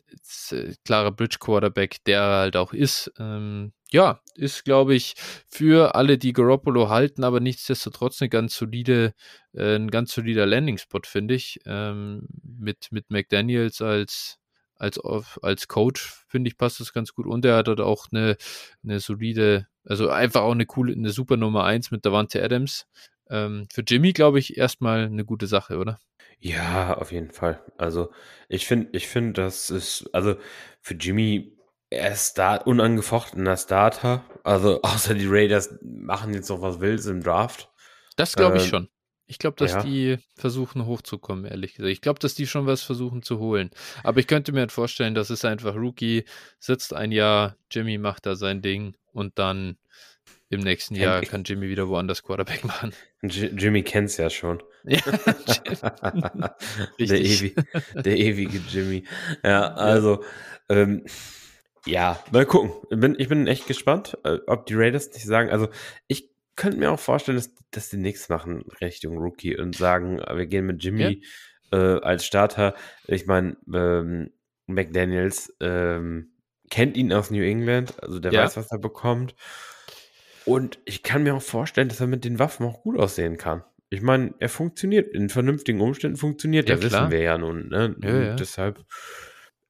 äh, klarer Bridge Quarterback, der halt auch ist. Ähm, ja, ist, glaube ich, für alle, die Garoppolo halten, aber nichtsdestotrotz eine ganz solide, äh, ein ganz solider Landing-Spot, finde ich. Ähm, mit, mit McDaniels als, als, als Coach, finde ich, passt das ganz gut. Und er hat dort auch eine, eine solide, also einfach auch eine coole, eine super Nummer 1 mit Davante Adams. Ähm, für Jimmy, glaube ich, erstmal eine gute Sache, oder? Ja, auf jeden Fall. Also, ich finde, ich finde, das ist, also für Jimmy er ist Start, unangefochtener Starter. Also außer die Raiders machen jetzt noch was Wildes im Draft. Das glaube ich ähm, schon. Ich glaube, dass ja. die versuchen hochzukommen, ehrlich gesagt. Ich glaube, dass die schon was versuchen zu holen. Aber ich könnte mir halt vorstellen, das ist einfach Rookie, sitzt ein Jahr, Jimmy macht da sein Ding und dann im nächsten Jahr kann Jimmy wieder woanders Quarterback machen. J Jimmy kennt's ja schon. Ja, der, ewig, der ewige Jimmy. Ja, also ähm, ja, mal gucken. Ich bin, ich bin echt gespannt, äh, ob die Raiders nicht sagen, also ich könnte mir auch vorstellen, dass, dass die nichts machen Richtung Rookie und sagen, äh, wir gehen mit Jimmy ja. äh, als Starter. Ich meine, ähm, McDaniels ähm, kennt ihn aus New England, also der ja. weiß, was er bekommt. Und ich kann mir auch vorstellen, dass er mit den Waffen auch gut aussehen kann. Ich meine, er funktioniert, in vernünftigen Umständen funktioniert, ja, das wissen wir ja nun. Ne? Ja, ja. Deshalb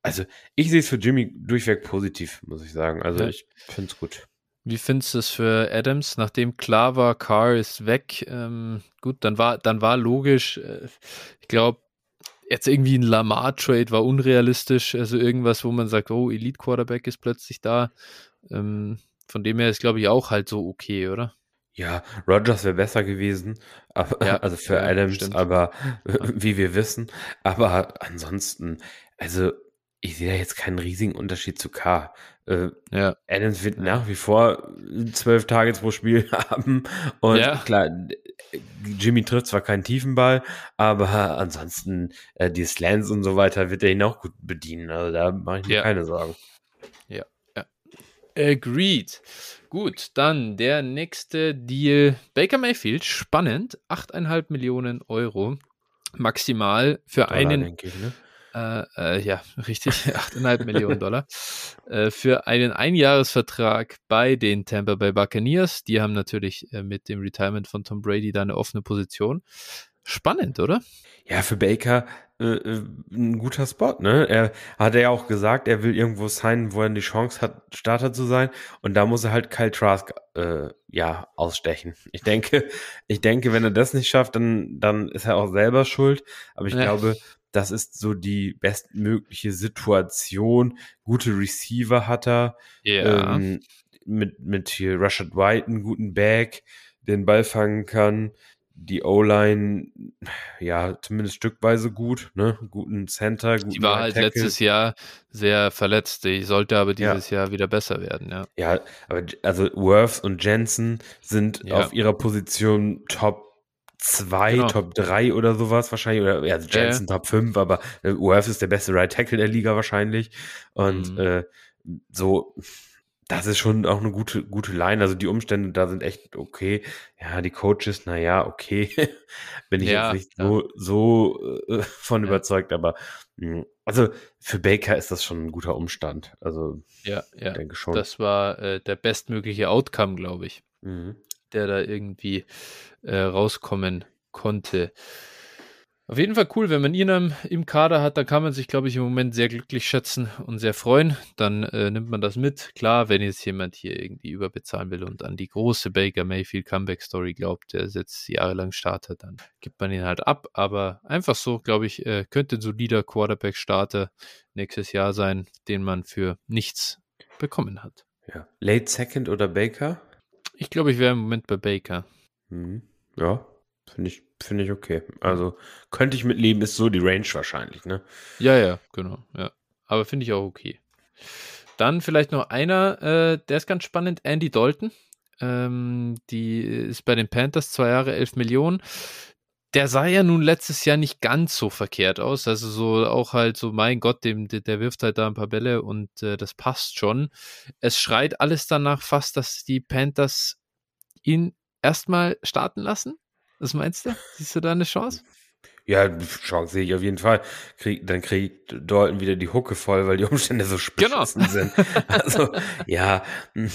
also ich sehe es für Jimmy durchweg positiv, muss ich sagen. Also ja. ich finde es gut. Wie findest du es für Adams, nachdem klar war, Carr ist weg? Ähm, gut, dann war, dann war logisch, äh, ich glaube, jetzt irgendwie ein Lamar-Trade war unrealistisch, also irgendwas, wo man sagt, oh, Elite-Quarterback ist plötzlich da. Ähm, von dem her ist, glaube ich, auch halt so okay, oder? Ja, Rogers wäre besser gewesen, aber, ja, also für ja, Adams, stimmt. aber wie wir wissen. Aber ansonsten, also ich sehe da jetzt keinen riesigen Unterschied zu K. Äh, ja. Adams wird nach wie vor zwölf Targets pro Spiel haben. Und ja. klar, Jimmy trifft zwar keinen Tiefenball, aber ansonsten äh, die Slants und so weiter wird er ihn auch gut bedienen. Also da mache ich mir ja. keine Sorgen. Agreed. Gut, dann der nächste Deal. Baker Mayfield, spannend. 8,5 Millionen Euro maximal für Dollar, einen. Ich, ne? Äh, äh, ja, richtig, 8,5 Millionen Dollar, äh, für einen Einjahresvertrag bei den Tampa Bay Buccaneers. Die haben natürlich äh, mit dem Retirement von Tom Brady da eine offene Position. Spannend, oder? Ja, für Baker äh, äh, ein guter Spot, ne? Er hat ja auch gesagt, er will irgendwo sein, wo er die Chance hat, Starter zu sein. Und da muss er halt Kyle Trask äh, ja ausstechen. Ich denke, ich denke, wenn er das nicht schafft, dann, dann ist er auch selber schuld. Aber ich ja. glaube, das ist so die bestmögliche Situation. Gute Receiver hat er. Ja. Ähm, mit, mit hier Rashad White einen guten Bag, den Ball fangen kann. Die O-Line, ja, zumindest stückweise gut, ne? Guten Center, guten Die war halt Tackle. letztes Jahr sehr verletzt. Die sollte aber dieses ja. Jahr wieder besser werden, ja. Ja, aber also Worth und Jensen sind ja. auf ihrer Position top 2, genau. Top 3 oder sowas wahrscheinlich. Oder ja, also Jensen. Top 5, aber äh, UF ist der beste Right Tackle der Liga wahrscheinlich. Und mhm. äh, so, das ist schon auch eine gute, gute Line. Also die Umstände da sind echt okay. Ja, die Coaches, naja, okay. Bin ich ja, jetzt nicht so, so äh, von ja. überzeugt, aber mh, hm, also für Baker ist das schon ein guter Umstand. Also ja, ja. denke schon. Das war äh, der bestmögliche Outcome, glaube ich. Mhm der da irgendwie äh, rauskommen konnte. Auf jeden Fall cool, wenn man ihn im, im Kader hat, dann kann man sich, glaube ich, im Moment sehr glücklich schätzen und sehr freuen. Dann äh, nimmt man das mit. Klar, wenn jetzt jemand hier irgendwie überbezahlen will und an die große Baker Mayfield Comeback Story glaubt, der jetzt jahrelang startet, dann gibt man ihn halt ab. Aber einfach so, glaube ich, äh, könnte ein solider Quarterback-Starter nächstes Jahr sein, den man für nichts bekommen hat. Ja. Late Second oder Baker? Ich glaube, ich wäre im Moment bei Baker. Mhm. Ja, Finde ich, finde ich okay. Also könnte ich mitleben, ist so die Range wahrscheinlich, ne? Ja, ja, genau. Ja. Aber finde ich auch okay. Dann vielleicht noch einer, äh, der ist ganz spannend, Andy Dalton. Ähm, die ist bei den Panthers zwei Jahre, elf Millionen. Der sah ja nun letztes Jahr nicht ganz so verkehrt aus. Also so auch halt so, mein Gott, dem, der wirft halt da ein paar Bälle und äh, das passt schon. Es schreit alles danach fast, dass die Panthers ihn erstmal starten lassen. Was meinst du? Siehst du da eine Chance? Ja, Chance sehe ich auf jeden Fall. Krieg, dann kriegt Dalton wieder die Hucke voll, weil die Umstände so genau. sind. Also, ja, hm.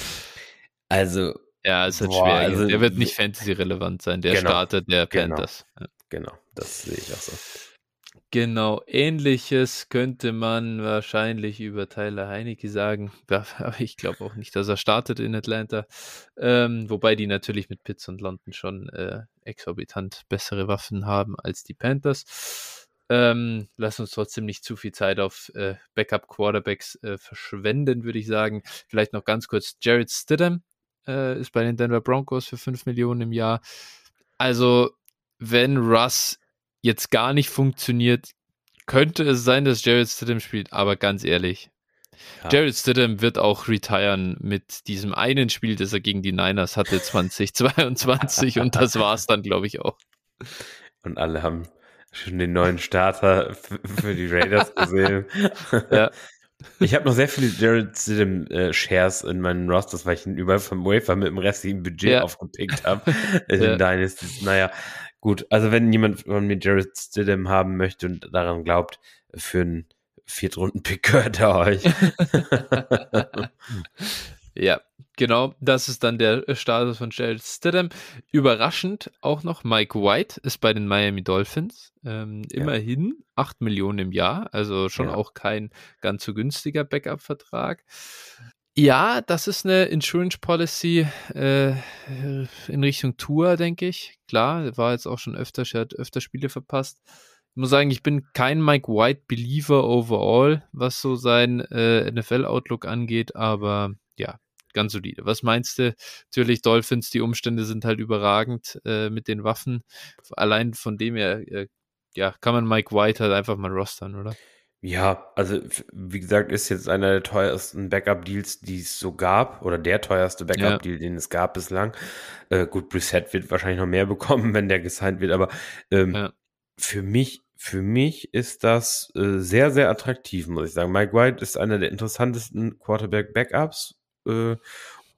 also. Ja, es ist halt schwer. Also, der wird nicht Fantasy-relevant sein. Der genau, startet der genau. Panthers. Genau, genau, das sehe ich auch so. Genau, ähnliches könnte man wahrscheinlich über Tyler Heinecke sagen. Aber ich glaube auch nicht, dass er startet in Atlanta. Ähm, wobei die natürlich mit Pitts und London schon äh, exorbitant bessere Waffen haben als die Panthers. Ähm, lass uns trotzdem nicht zu viel Zeit auf äh, Backup-Quarterbacks äh, verschwenden, würde ich sagen. Vielleicht noch ganz kurz: Jared Stidham äh, ist bei den Denver Broncos für 5 Millionen im Jahr. Also, wenn Russ jetzt gar nicht funktioniert, könnte es sein, dass Jared Stidham spielt, aber ganz ehrlich, ja. Jared Stidham wird auch retiren mit diesem einen Spiel, das er gegen die Niners hatte 2022 und das war es dann, glaube ich, auch. Und alle haben schon den neuen Starter für die Raiders gesehen. ja. Ich habe noch sehr viele Jared Stidham äh, Shares in meinen Rosters, weil ich ihn überall vom Wafer mit dem restlichen Budget ja. aufgepickt habe. In ja. Dynasties. Naja, Gut, also wenn jemand von mir Jared Stidham haben möchte und daran glaubt, für einen Viertrunden-Pick gehört er euch. ja, genau, das ist dann der Status von Jared Stidham. Überraschend auch noch Mike White ist bei den Miami Dolphins. Ähm, ja. Immerhin 8 Millionen im Jahr, also schon ja. auch kein ganz so günstiger Backup-Vertrag. Ja, das ist eine Insurance Policy äh, in Richtung Tour, denke ich. Klar, war jetzt auch schon öfter, er hat öfter Spiele verpasst. Ich muss sagen, ich bin kein Mike White Believer overall, was so sein äh, NFL-Outlook angeht, aber ja, ganz solide. Was meinst du? Natürlich, Dolphins, die Umstände sind halt überragend äh, mit den Waffen. Allein von dem her, äh, ja, kann man Mike White halt einfach mal rostern, oder? Ja, also wie gesagt, ist jetzt einer der teuersten Backup-Deals, die es so gab, oder der teuerste Backup-Deal, ja. den es gab bislang. Äh, gut, Brissett wird wahrscheinlich noch mehr bekommen, wenn der gesigned wird, aber ähm, ja. für mich, für mich ist das äh, sehr, sehr attraktiv, muss ich sagen. Mike White ist einer der interessantesten Quarterback-Backups äh,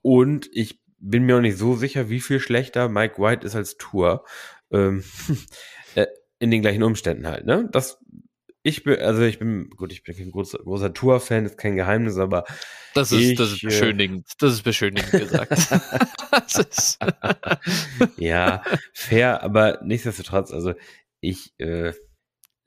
und ich bin mir auch nicht so sicher, wie viel schlechter Mike White ist als Tour. Ähm, äh, in den gleichen Umständen halt, ne? Das ich bin, also ich bin, gut, ich bin kein großer, großer Tour-Fan, ist kein Geheimnis, aber. Das ist, ich, das ist äh, beschönigend. Das ist beschönigend gesagt. ist ja, fair, aber nichtsdestotrotz, also ich, äh,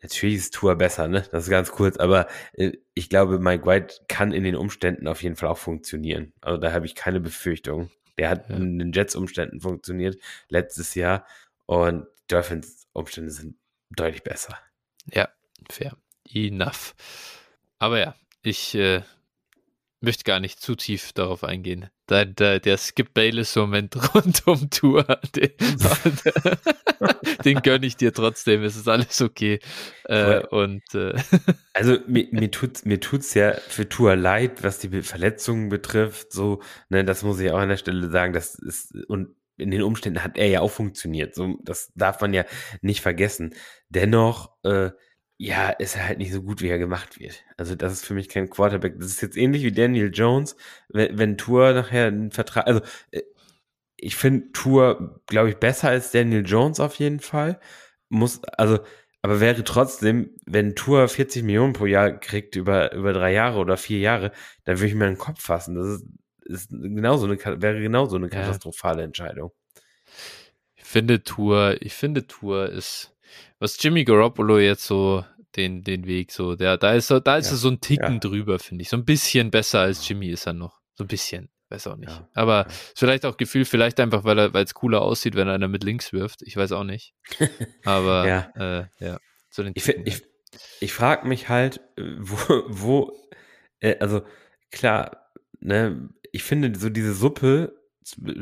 natürlich ist Tour besser, ne? Das ist ganz kurz, aber äh, ich glaube, Mike White kann in den Umständen auf jeden Fall auch funktionieren. Also da habe ich keine Befürchtung. Der hat ja. in den Jets-Umständen funktioniert letztes Jahr und Dolphins-Umstände sind deutlich besser. Ja, Fair. Enough. Aber ja, ich äh, möchte gar nicht zu tief darauf eingehen. Der, der, der Skip Bayless-Moment rund um Tour, den, den gönne ich dir trotzdem. Es ist alles okay. Äh, und äh, also mir, mir tut mir tut's ja für Tour leid, was die Verletzungen betrifft. So, ne, das muss ich auch an der Stelle sagen. Das ist und in den Umständen hat er ja auch funktioniert. So, das darf man ja nicht vergessen. Dennoch äh, ja, ist er halt nicht so gut, wie er gemacht wird. Also das ist für mich kein Quarterback. Das ist jetzt ähnlich wie Daniel Jones, wenn, wenn Tour nachher einen Vertrag, also äh, ich finde Tour, glaube ich, besser als Daniel Jones auf jeden Fall. Muss, also, aber wäre trotzdem, wenn Tour 40 Millionen pro Jahr kriegt über, über drei Jahre oder vier Jahre, dann würde ich mir den Kopf fassen. Das ist, ist genauso eine, wäre genauso eine katastrophale Entscheidung. Ich finde Tour, ich finde Tour ist, was Jimmy Garoppolo jetzt so den, den Weg so, der, da ist, da ist ja, er so ein Ticken ja. drüber, finde ich. So ein bisschen besser als Jimmy ist er noch. So ein bisschen. Weiß auch nicht. Ja, Aber vielleicht auch Gefühl, vielleicht einfach, weil er, weil es cooler aussieht, wenn einer mit links wirft. Ich weiß auch nicht. Aber ja, äh, ja. So den ich, ich, ich frage mich halt, äh, wo, wo äh, also klar, ne, ich finde so diese Suppe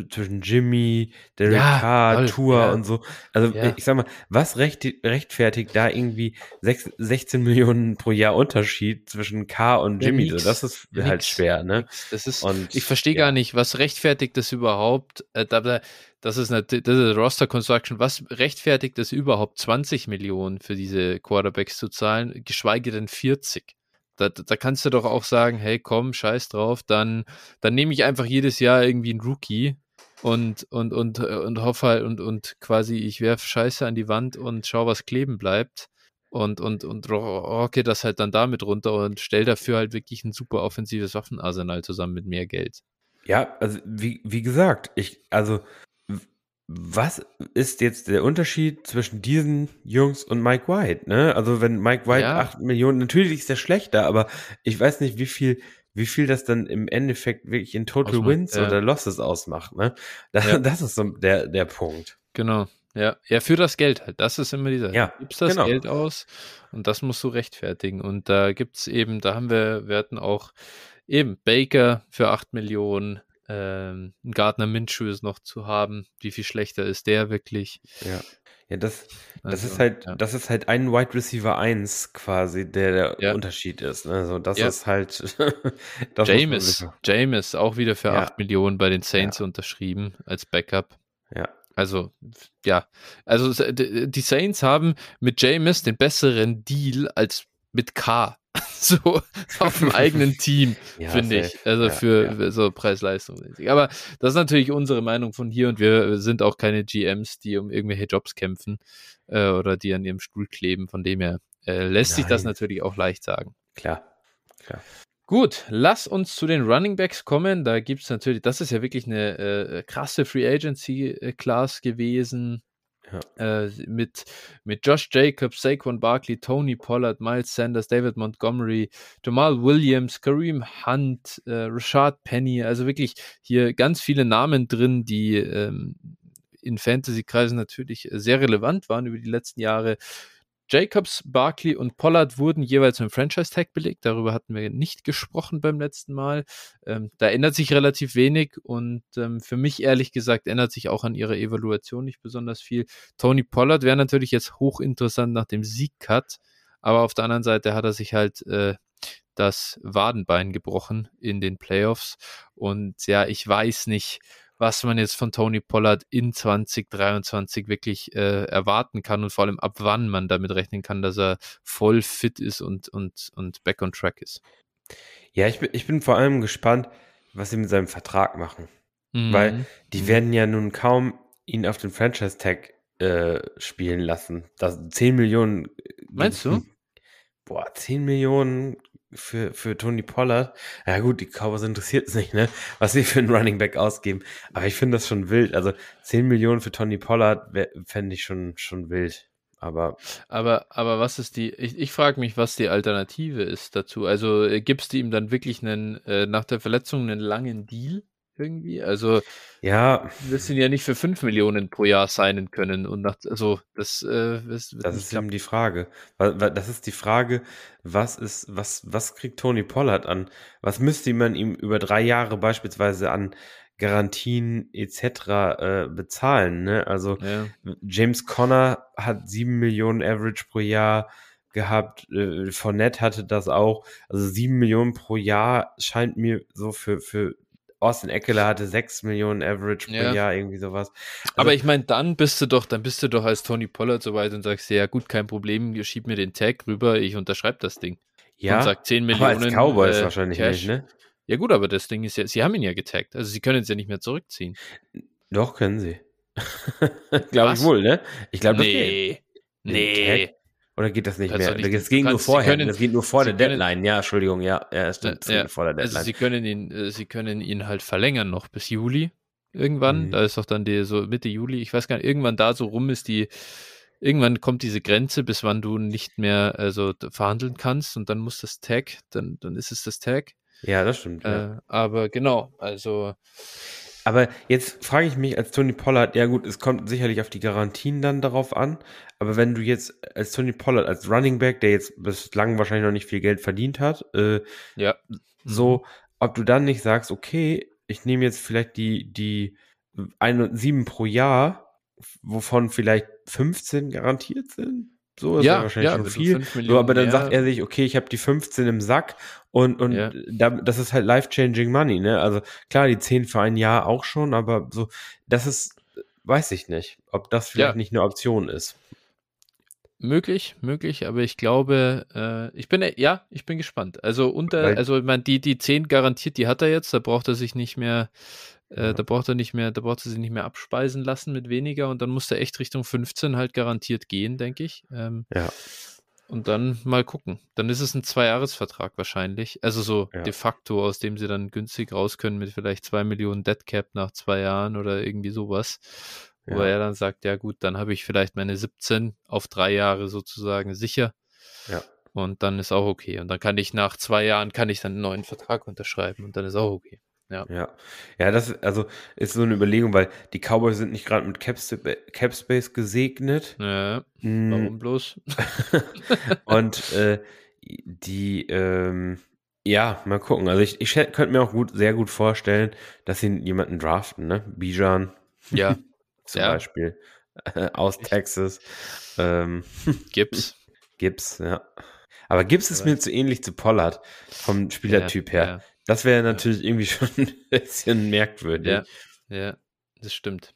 zwischen Jimmy, Derek ja, Carr, Tour ja. und so. Also ja. ich sag mal, was recht, rechtfertigt da irgendwie 6, 16 Millionen pro Jahr Unterschied zwischen Carr und Jimmy? Nix, das ist nix, halt schwer, ne? Das ist, und, ich verstehe gar nicht, was rechtfertigt das überhaupt? Äh, das ist eine das ist Roster Construction. Was rechtfertigt das überhaupt, 20 Millionen für diese Quarterbacks zu zahlen, geschweige denn 40? Da, da kannst du doch auch sagen, hey, komm, scheiß drauf, dann, dann nehme ich einfach jedes Jahr irgendwie einen Rookie und, und, und, äh, und hoffe halt und, und quasi ich werfe Scheiße an die Wand und schau, was kleben bleibt und, und, und rocke das halt dann damit runter und stell dafür halt wirklich ein super offensives Waffenarsenal zusammen mit mehr Geld. Ja, also wie, wie gesagt, ich, also was ist jetzt der Unterschied zwischen diesen Jungs und Mike White? Ne? Also wenn Mike White ja. 8 Millionen, natürlich ist der schlechter, aber ich weiß nicht, wie viel, wie viel das dann im Endeffekt wirklich in Total Ausmacht, Wins ja. oder Losses ausmacht. Ne? Das, ja. das ist so der, der Punkt. Genau. Ja, ja, für das Geld halt. Das ist immer dieser. Ja, du gibst das genau. Geld aus und das musst du rechtfertigen. Und da gibt's eben, da haben wir, wir hatten auch eben Baker für 8 Millionen, ähm, Gardner Minshew ist noch zu haben. Wie viel schlechter ist der wirklich? Ja. Ja, das, das also, ist halt, ja. das ist halt ein Wide Receiver 1 quasi, der der ja. Unterschied ist. Also das ja. ist halt. das James, James auch wieder für 8 Millionen bei den Saints unterschrieben als Backup. Ja. Also, ja. Also die Saints haben mit James den besseren Deal als mit K. so auf dem eigenen Team, ja, finde ich. Also ja, für ja. so Preis-Leistung. Aber das ist natürlich unsere Meinung von hier und wir sind auch keine GMs, die um irgendwelche Jobs kämpfen äh, oder die an ihrem Stuhl kleben. Von dem her äh, lässt Nein. sich das natürlich auch leicht sagen. Klar, klar. Gut, lass uns zu den Running Backs kommen. Da gibt es natürlich, das ist ja wirklich eine äh, krasse Free Agency äh, Class gewesen. Ja. Äh, mit, mit Josh Jacobs, Saquon Barkley, Tony Pollard, Miles Sanders, David Montgomery, Jamal Williams, Kareem Hunt, äh, Rashad Penny, also wirklich hier ganz viele Namen drin, die ähm, in Fantasy-Kreisen natürlich sehr relevant waren über die letzten Jahre. Jacobs, Barkley und Pollard wurden jeweils mit Franchise-Tag belegt. Darüber hatten wir nicht gesprochen beim letzten Mal. Ähm, da ändert sich relativ wenig und ähm, für mich ehrlich gesagt ändert sich auch an ihrer Evaluation nicht besonders viel. Tony Pollard wäre natürlich jetzt hochinteressant nach dem Sieg-Cut, aber auf der anderen Seite hat er sich halt äh, das Wadenbein gebrochen in den Playoffs und ja, ich weiß nicht, was man jetzt von Tony Pollard in 2023 wirklich äh, erwarten kann und vor allem ab wann man damit rechnen kann, dass er voll fit ist und, und, und back on track ist. Ja, ich bin, ich bin vor allem gespannt, was sie mit seinem Vertrag machen. Mhm. Weil die mhm. werden ja nun kaum ihn auf den Franchise-Tag äh, spielen lassen. Das 10 Millionen. Meinst du? Boah, 10 Millionen für, für Tony Pollard. Ja gut, die Cowboys interessiert es nicht, ne? Was sie für einen Running Back ausgeben. Aber ich finde das schon wild. Also 10 Millionen für Tony Pollard fände ich schon, schon wild. Aber, aber, aber was ist die, ich, ich frage mich, was die Alternative ist dazu. Also äh, gibst du ihm dann wirklich einen, äh, nach der Verletzung einen langen Deal? Irgendwie. Also ja, wirst ihn ja nicht für 5 Millionen pro Jahr signen können. Und nach, also das, äh, wirst, das ist eben die Frage. Das ist die Frage, was ist, was, was kriegt Tony Pollard an? Was müsste man ihm über drei Jahre beispielsweise an Garantien etc. Äh, bezahlen? Ne? Also ja. James Conner hat 7 Millionen Average pro Jahr gehabt. Äh, Fournette hatte das auch. Also 7 Millionen pro Jahr scheint mir so für, für Austin Eckler hatte 6 Millionen Average pro ja. Jahr, irgendwie sowas. Also, Aber ich meine, dann bist du doch, dann bist du doch als Tony Pollard soweit und sagst, ja gut, kein Problem, schieb mir den Tag rüber, ich unterschreibe das Ding. Ja, und sag 10 Millionen. Aber als Cowboys äh, wahrscheinlich Cash. nicht, ne? Ja gut, aber das Ding ist ja, sie haben ihn ja getaggt, also sie können es ja nicht mehr zurückziehen. Doch, können sie. glaube ich wohl, ne? Ich glaube, nee. das geht. Nee. Oder geht das nicht Kannst mehr? Nicht, das ging nur vorher. Können, das geht nur vor der können, Deadline. Ja, Entschuldigung, ja, ja, stimmt. Ja, vor der Deadline. Also sie können ihn, äh, sie können ihn halt verlängern noch bis Juli irgendwann. Mhm. Da ist doch dann die so Mitte Juli. Ich weiß gar nicht. Irgendwann da so rum ist die irgendwann kommt diese Grenze, bis wann du nicht mehr also verhandeln kannst und dann muss das Tag, dann, dann ist es das Tag. Ja, das stimmt. Äh, ja. Aber genau, also. Aber jetzt frage ich mich als Tony Pollard, ja gut, es kommt sicherlich auf die Garantien dann darauf an, aber wenn du jetzt als Tony Pollard, als Running Back, der jetzt bislang wahrscheinlich noch nicht viel Geld verdient hat, äh, ja. so, ob du dann nicht sagst, okay, ich nehme jetzt vielleicht die, die ein, sieben pro Jahr, wovon vielleicht 15 garantiert sind. So ist ja, ja wahrscheinlich ja, schon viel. So, aber dann mehr. sagt er sich, okay, ich habe die 15 im Sack und, und ja. da, das ist halt life-changing money, ne? Also klar, die 10 für ein Jahr auch schon, aber so, das ist, weiß ich nicht, ob das vielleicht nicht eine Option ist. Möglich, möglich, aber ich glaube, äh, ich bin, ja, ich bin gespannt. Also unter, also ich meine, die, die 10 garantiert, die hat er jetzt, da braucht er sich nicht mehr äh, da braucht er nicht mehr, da braucht er sich nicht mehr abspeisen lassen mit weniger und dann muss er echt Richtung 15 halt garantiert gehen, denke ich. Ähm, ja. Und dann mal gucken. Dann ist es ein Zwei-Jahres-Vertrag wahrscheinlich. Also so ja. de facto, aus dem sie dann günstig raus können mit vielleicht zwei Millionen Deadcap nach zwei Jahren oder irgendwie sowas. Wo ja. er dann sagt, ja gut, dann habe ich vielleicht meine 17 auf drei Jahre sozusagen sicher. Ja. Und dann ist auch okay. Und dann kann ich nach zwei Jahren kann ich dann einen neuen Vertrag unterschreiben und dann ist auch okay. Ja. Ja, ja das also ist so eine Überlegung, weil die Cowboys sind nicht gerade mit Capspace gesegnet. Ja, hm. warum bloß? Und äh, die, ähm, ja, mal gucken. Also ich, ich könnte mir auch gut, sehr gut vorstellen, dass sie jemanden draften, ne? Bijan. Ja. Zum ja. Beispiel. Aus Texas. Ähm, Gibbs. Gibbs, ja. Aber Gibbs ist mir zu ähnlich zu Pollard vom Spielertyp ja, her. Das wäre natürlich ja. irgendwie schon ein bisschen merkwürdig. Ja, ja, das stimmt.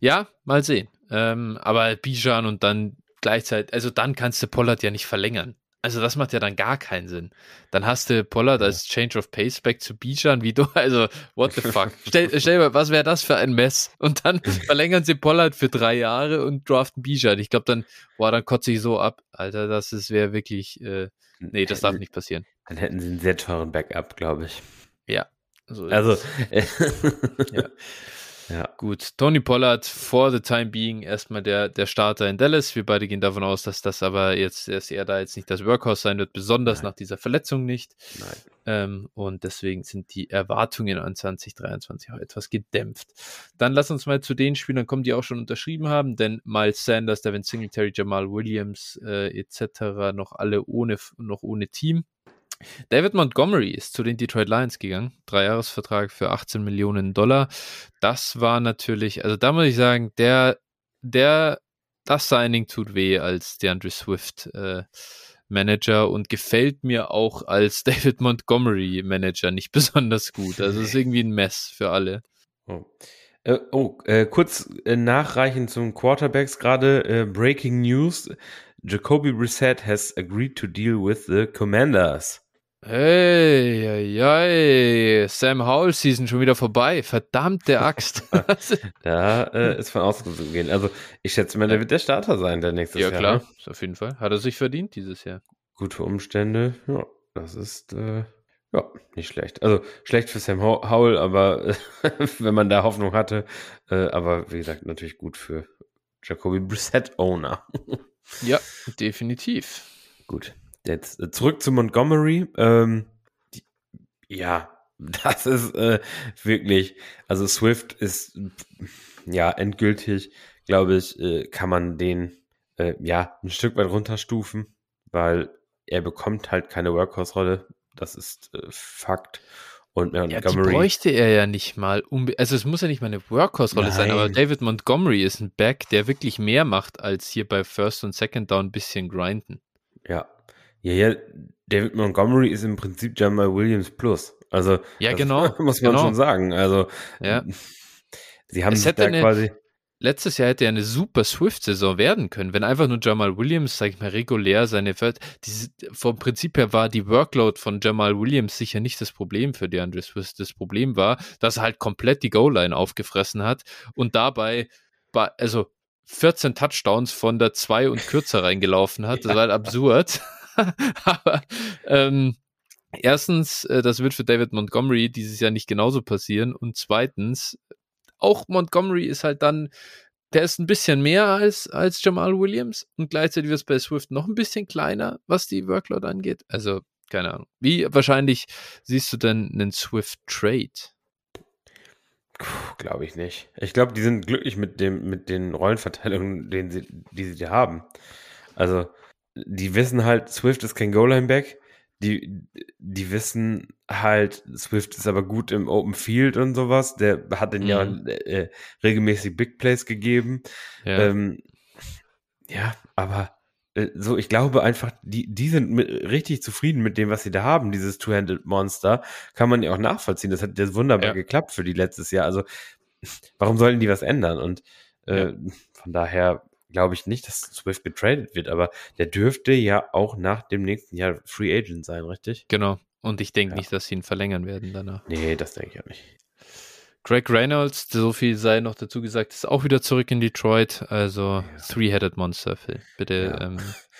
Ja, mal sehen. Ähm, aber Bijan und dann gleichzeitig, also dann kannst du Pollard ja nicht verlängern. Also das macht ja dann gar keinen Sinn. Dann hast du Pollard ja. als Change of Pace back zu Bijan, wie du, also what the fuck. stell, stell mal, was wäre das für ein Mess? Und dann verlängern sie Pollard für drei Jahre und draften Bijan. Ich glaube dann, boah, dann kotze ich so ab. Alter, das wäre wirklich, äh, nee, das darf nicht passieren. Dann hätten sie einen sehr teuren Backup, glaube ich. Ja. So also, ja. Ja. Gut, Tony Pollard for the time being erstmal der, der Starter in Dallas. Wir beide gehen davon aus, dass das aber jetzt, dass er da jetzt nicht das Workhouse sein wird, besonders Nein. nach dieser Verletzung nicht. Nein. Ähm, und deswegen sind die Erwartungen an 2023 auch etwas gedämpft. Dann lass uns mal zu den Spielern kommen, die auch schon unterschrieben haben, denn Miles Sanders, Devin Singletary, Jamal Williams äh, etc. noch alle ohne, noch ohne Team. David Montgomery ist zu den Detroit Lions gegangen. Dreijahresvertrag für 18 Millionen Dollar. Das war natürlich, also da muss ich sagen, der, der, das Signing tut weh als DeAndre Swift äh, Manager und gefällt mir auch als David Montgomery Manager nicht besonders gut. Also es ist irgendwie ein Mess für alle. Oh. Äh, oh, äh, kurz äh, nachreichen zum Quarterbacks gerade äh, Breaking News. Jacoby Brissett has agreed to deal with the Commanders. Hey, hey, hey, Sam Howell Season schon wieder vorbei. Verdammte Axt. da äh, ist von auszugehen. Also, ich schätze mal, der wird der Starter sein, der nächste Jahr. Ja, klar, ne? auf jeden Fall. Hat er sich verdient dieses Jahr. Gute Umstände. Ja, das ist, äh, ja, nicht schlecht. Also, schlecht für Sam Howell, aber wenn man da Hoffnung hatte. Äh, aber wie gesagt, natürlich gut für Jacoby Brissett Owner. ja, definitiv. Gut. Jetzt äh, zurück zu Montgomery. Ähm, die, ja, das ist äh, wirklich, also Swift ist ja endgültig, glaube ich, äh, kann man den äh, ja ein Stück weit runterstufen, weil er bekommt halt keine Workhorse-Rolle. Das ist äh, Fakt. Und Montgomery. Ja, die bräuchte er ja nicht mal. Also es muss ja nicht mal eine Workhorse-Rolle sein, aber David Montgomery ist ein Back, der wirklich mehr macht, als hier bei First und Second Down ein bisschen grinden. Ja, ja, ja, David Montgomery ist im Prinzip Jamal Williams plus. Also, ja, genau. Muss man genau. schon sagen. Also, ja. sie haben es sich da quasi. Letztes Jahr hätte ja eine super Swift-Saison werden können, wenn einfach nur Jamal Williams, sag ich mal, regulär seine diese, vom Prinzip her war die Workload von Jamal Williams sicher nicht das Problem für DeAndre Swift. Das Problem war, dass er halt komplett die Goal-Line aufgefressen hat und dabei, also 14 Touchdowns von der 2 und kürzer reingelaufen hat. Das war halt absurd. Aber ähm, erstens, äh, das wird für David Montgomery dieses Jahr nicht genauso passieren. Und zweitens, auch Montgomery ist halt dann der ist ein bisschen mehr als, als Jamal Williams und gleichzeitig wird es bei Swift noch ein bisschen kleiner, was die Workload angeht. Also, keine Ahnung. Wie wahrscheinlich siehst du denn einen Swift Trade? Glaube ich nicht. Ich glaube, die sind glücklich mit dem, mit den Rollenverteilungen, den sie, die sie haben. Also, die wissen halt, Swift ist kein Goal-Line-Back. Die, die wissen halt, Swift ist aber gut im Open Field und sowas. Der hat den mhm. ja äh, regelmäßig Big Plays gegeben. Ja, ähm, ja aber äh, so, ich glaube einfach, die, die sind mit, richtig zufrieden mit dem, was sie da haben, dieses Two-Handed Monster. Kann man ja auch nachvollziehen. Das hat jetzt wunderbar ja. geklappt für die letztes Jahr. Also, warum sollten die was ändern? Und äh, ja. von daher glaube ich nicht, dass Swift getradet wird, aber der dürfte ja auch nach dem nächsten Jahr Free Agent sein, richtig? Genau. Und ich denke ja. nicht, dass sie ihn verlängern werden danach. Nee, das denke ich auch nicht. Greg Reynolds, so viel sei noch dazu gesagt, ist auch wieder zurück in Detroit. Also ja. Three-Headed Monster, Phil. Bitte. Ja. Ähm,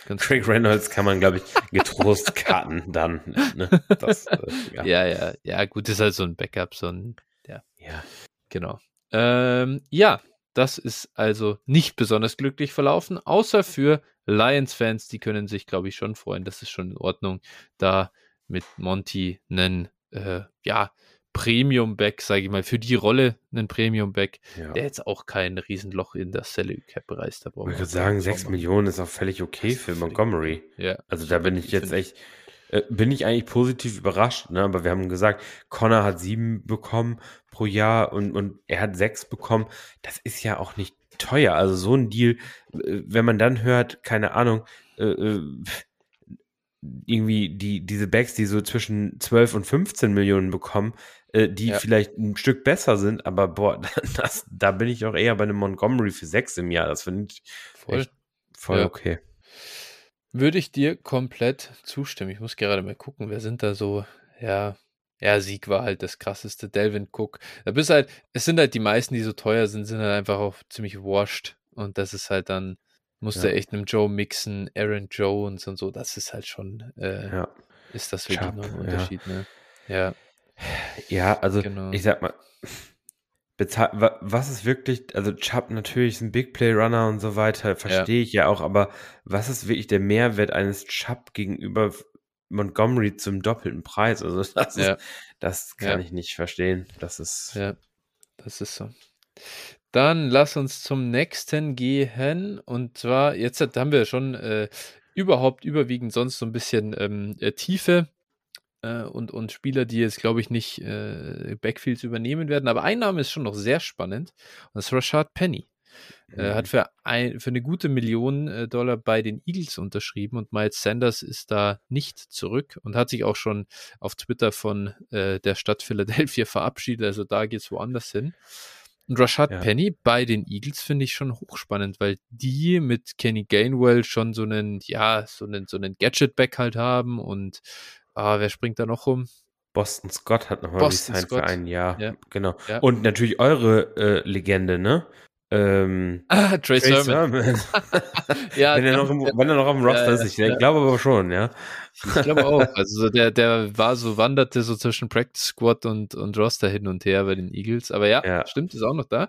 Greg Reynolds kann man, glaube ich, getrost cutten dann. Ne? Das, äh, ja. ja. ja, ja, gut, ist halt so ein Backup, so ein, ja. Ja. Genau. Ähm, ja, das ist also nicht besonders glücklich verlaufen, außer für Lions-Fans, die können sich, glaube ich, schon freuen. Das ist schon in Ordnung, da mit Monty einen, äh, ja, Premium-Back, sage ich mal, für die Rolle einen Premium-Back, ja. der jetzt auch kein Riesenloch in der Salary Cap reißt. ich würde sagen, 6 Millionen ist auch völlig okay für Montgomery. Ja. Also da bin ich jetzt echt, äh, bin ich eigentlich positiv überrascht, ne? aber wir haben gesagt, Connor hat sieben bekommen pro Jahr und, und er hat sechs bekommen. Das ist ja auch nicht teuer. Also so ein Deal, äh, wenn man dann hört, keine Ahnung, äh, äh irgendwie die, diese Backs, die so zwischen 12 und 15 Millionen bekommen, äh, die ja. vielleicht ein Stück besser sind, aber boah, das, da bin ich auch eher bei einem Montgomery für 6 im Jahr. Das finde ich voll, voll ja. okay. Würde ich dir komplett zustimmen. Ich muss gerade mal gucken, wer sind da so, ja, ja, Sieg war halt das krasseste. Delvin Cook. Da bist halt, es sind halt die meisten, die so teuer sind, sind halt einfach auch ziemlich washed. Und das ist halt dann, musste ja. echt einem Joe Mixon, Aaron Jones und so, das ist halt schon, äh, ja. ist das wirklich Chubb, noch ein Unterschied, ja. ne? Ja. Ja, also genau. ich sag mal, was ist wirklich, also Chubb natürlich ist ein Big Play Runner und so weiter, verstehe ich ja auch, aber was ist wirklich der Mehrwert eines Chubb gegenüber Montgomery zum doppelten Preis? Also das, ist, das kann ich nicht verstehen. Das ist. Ja, das ist so. Dann lass uns zum nächsten gehen. Und zwar, jetzt haben wir schon äh, überhaupt überwiegend sonst so ein bisschen ähm, äh, Tiefe äh, und, und Spieler, die jetzt, glaube ich, nicht äh, Backfields übernehmen werden. Aber ein Name ist schon noch sehr spannend. Und das ist Rashad Penny. Mhm. Er hat für, ein, für eine gute Million äh, Dollar bei den Eagles unterschrieben und Miles Sanders ist da nicht zurück und hat sich auch schon auf Twitter von äh, der Stadt Philadelphia verabschiedet. Also da geht es woanders hin. Und Rashad ja. Penny bei den Eagles finde ich schon hochspannend, weil die mit Kenny Gainwell schon so einen, ja, so einen, so einen Gadget-Back halt haben und ah, wer springt da noch rum? Boston Scott hat nochmal resigned für ein Jahr. Ja. Genau. Ja. Und natürlich eure äh, Legende, ne? Ähm, ah, Trey, Trey Sermon. Sermon. ja, wenn, er noch im, wenn er noch auf dem Roster ja, ist, ich ja. glaube aber schon, ja. Ich glaube auch. Also der, der war so, wanderte so zwischen Practice Squad und, und Roster hin und her bei den Eagles. Aber ja, ja. stimmt, ist auch noch da.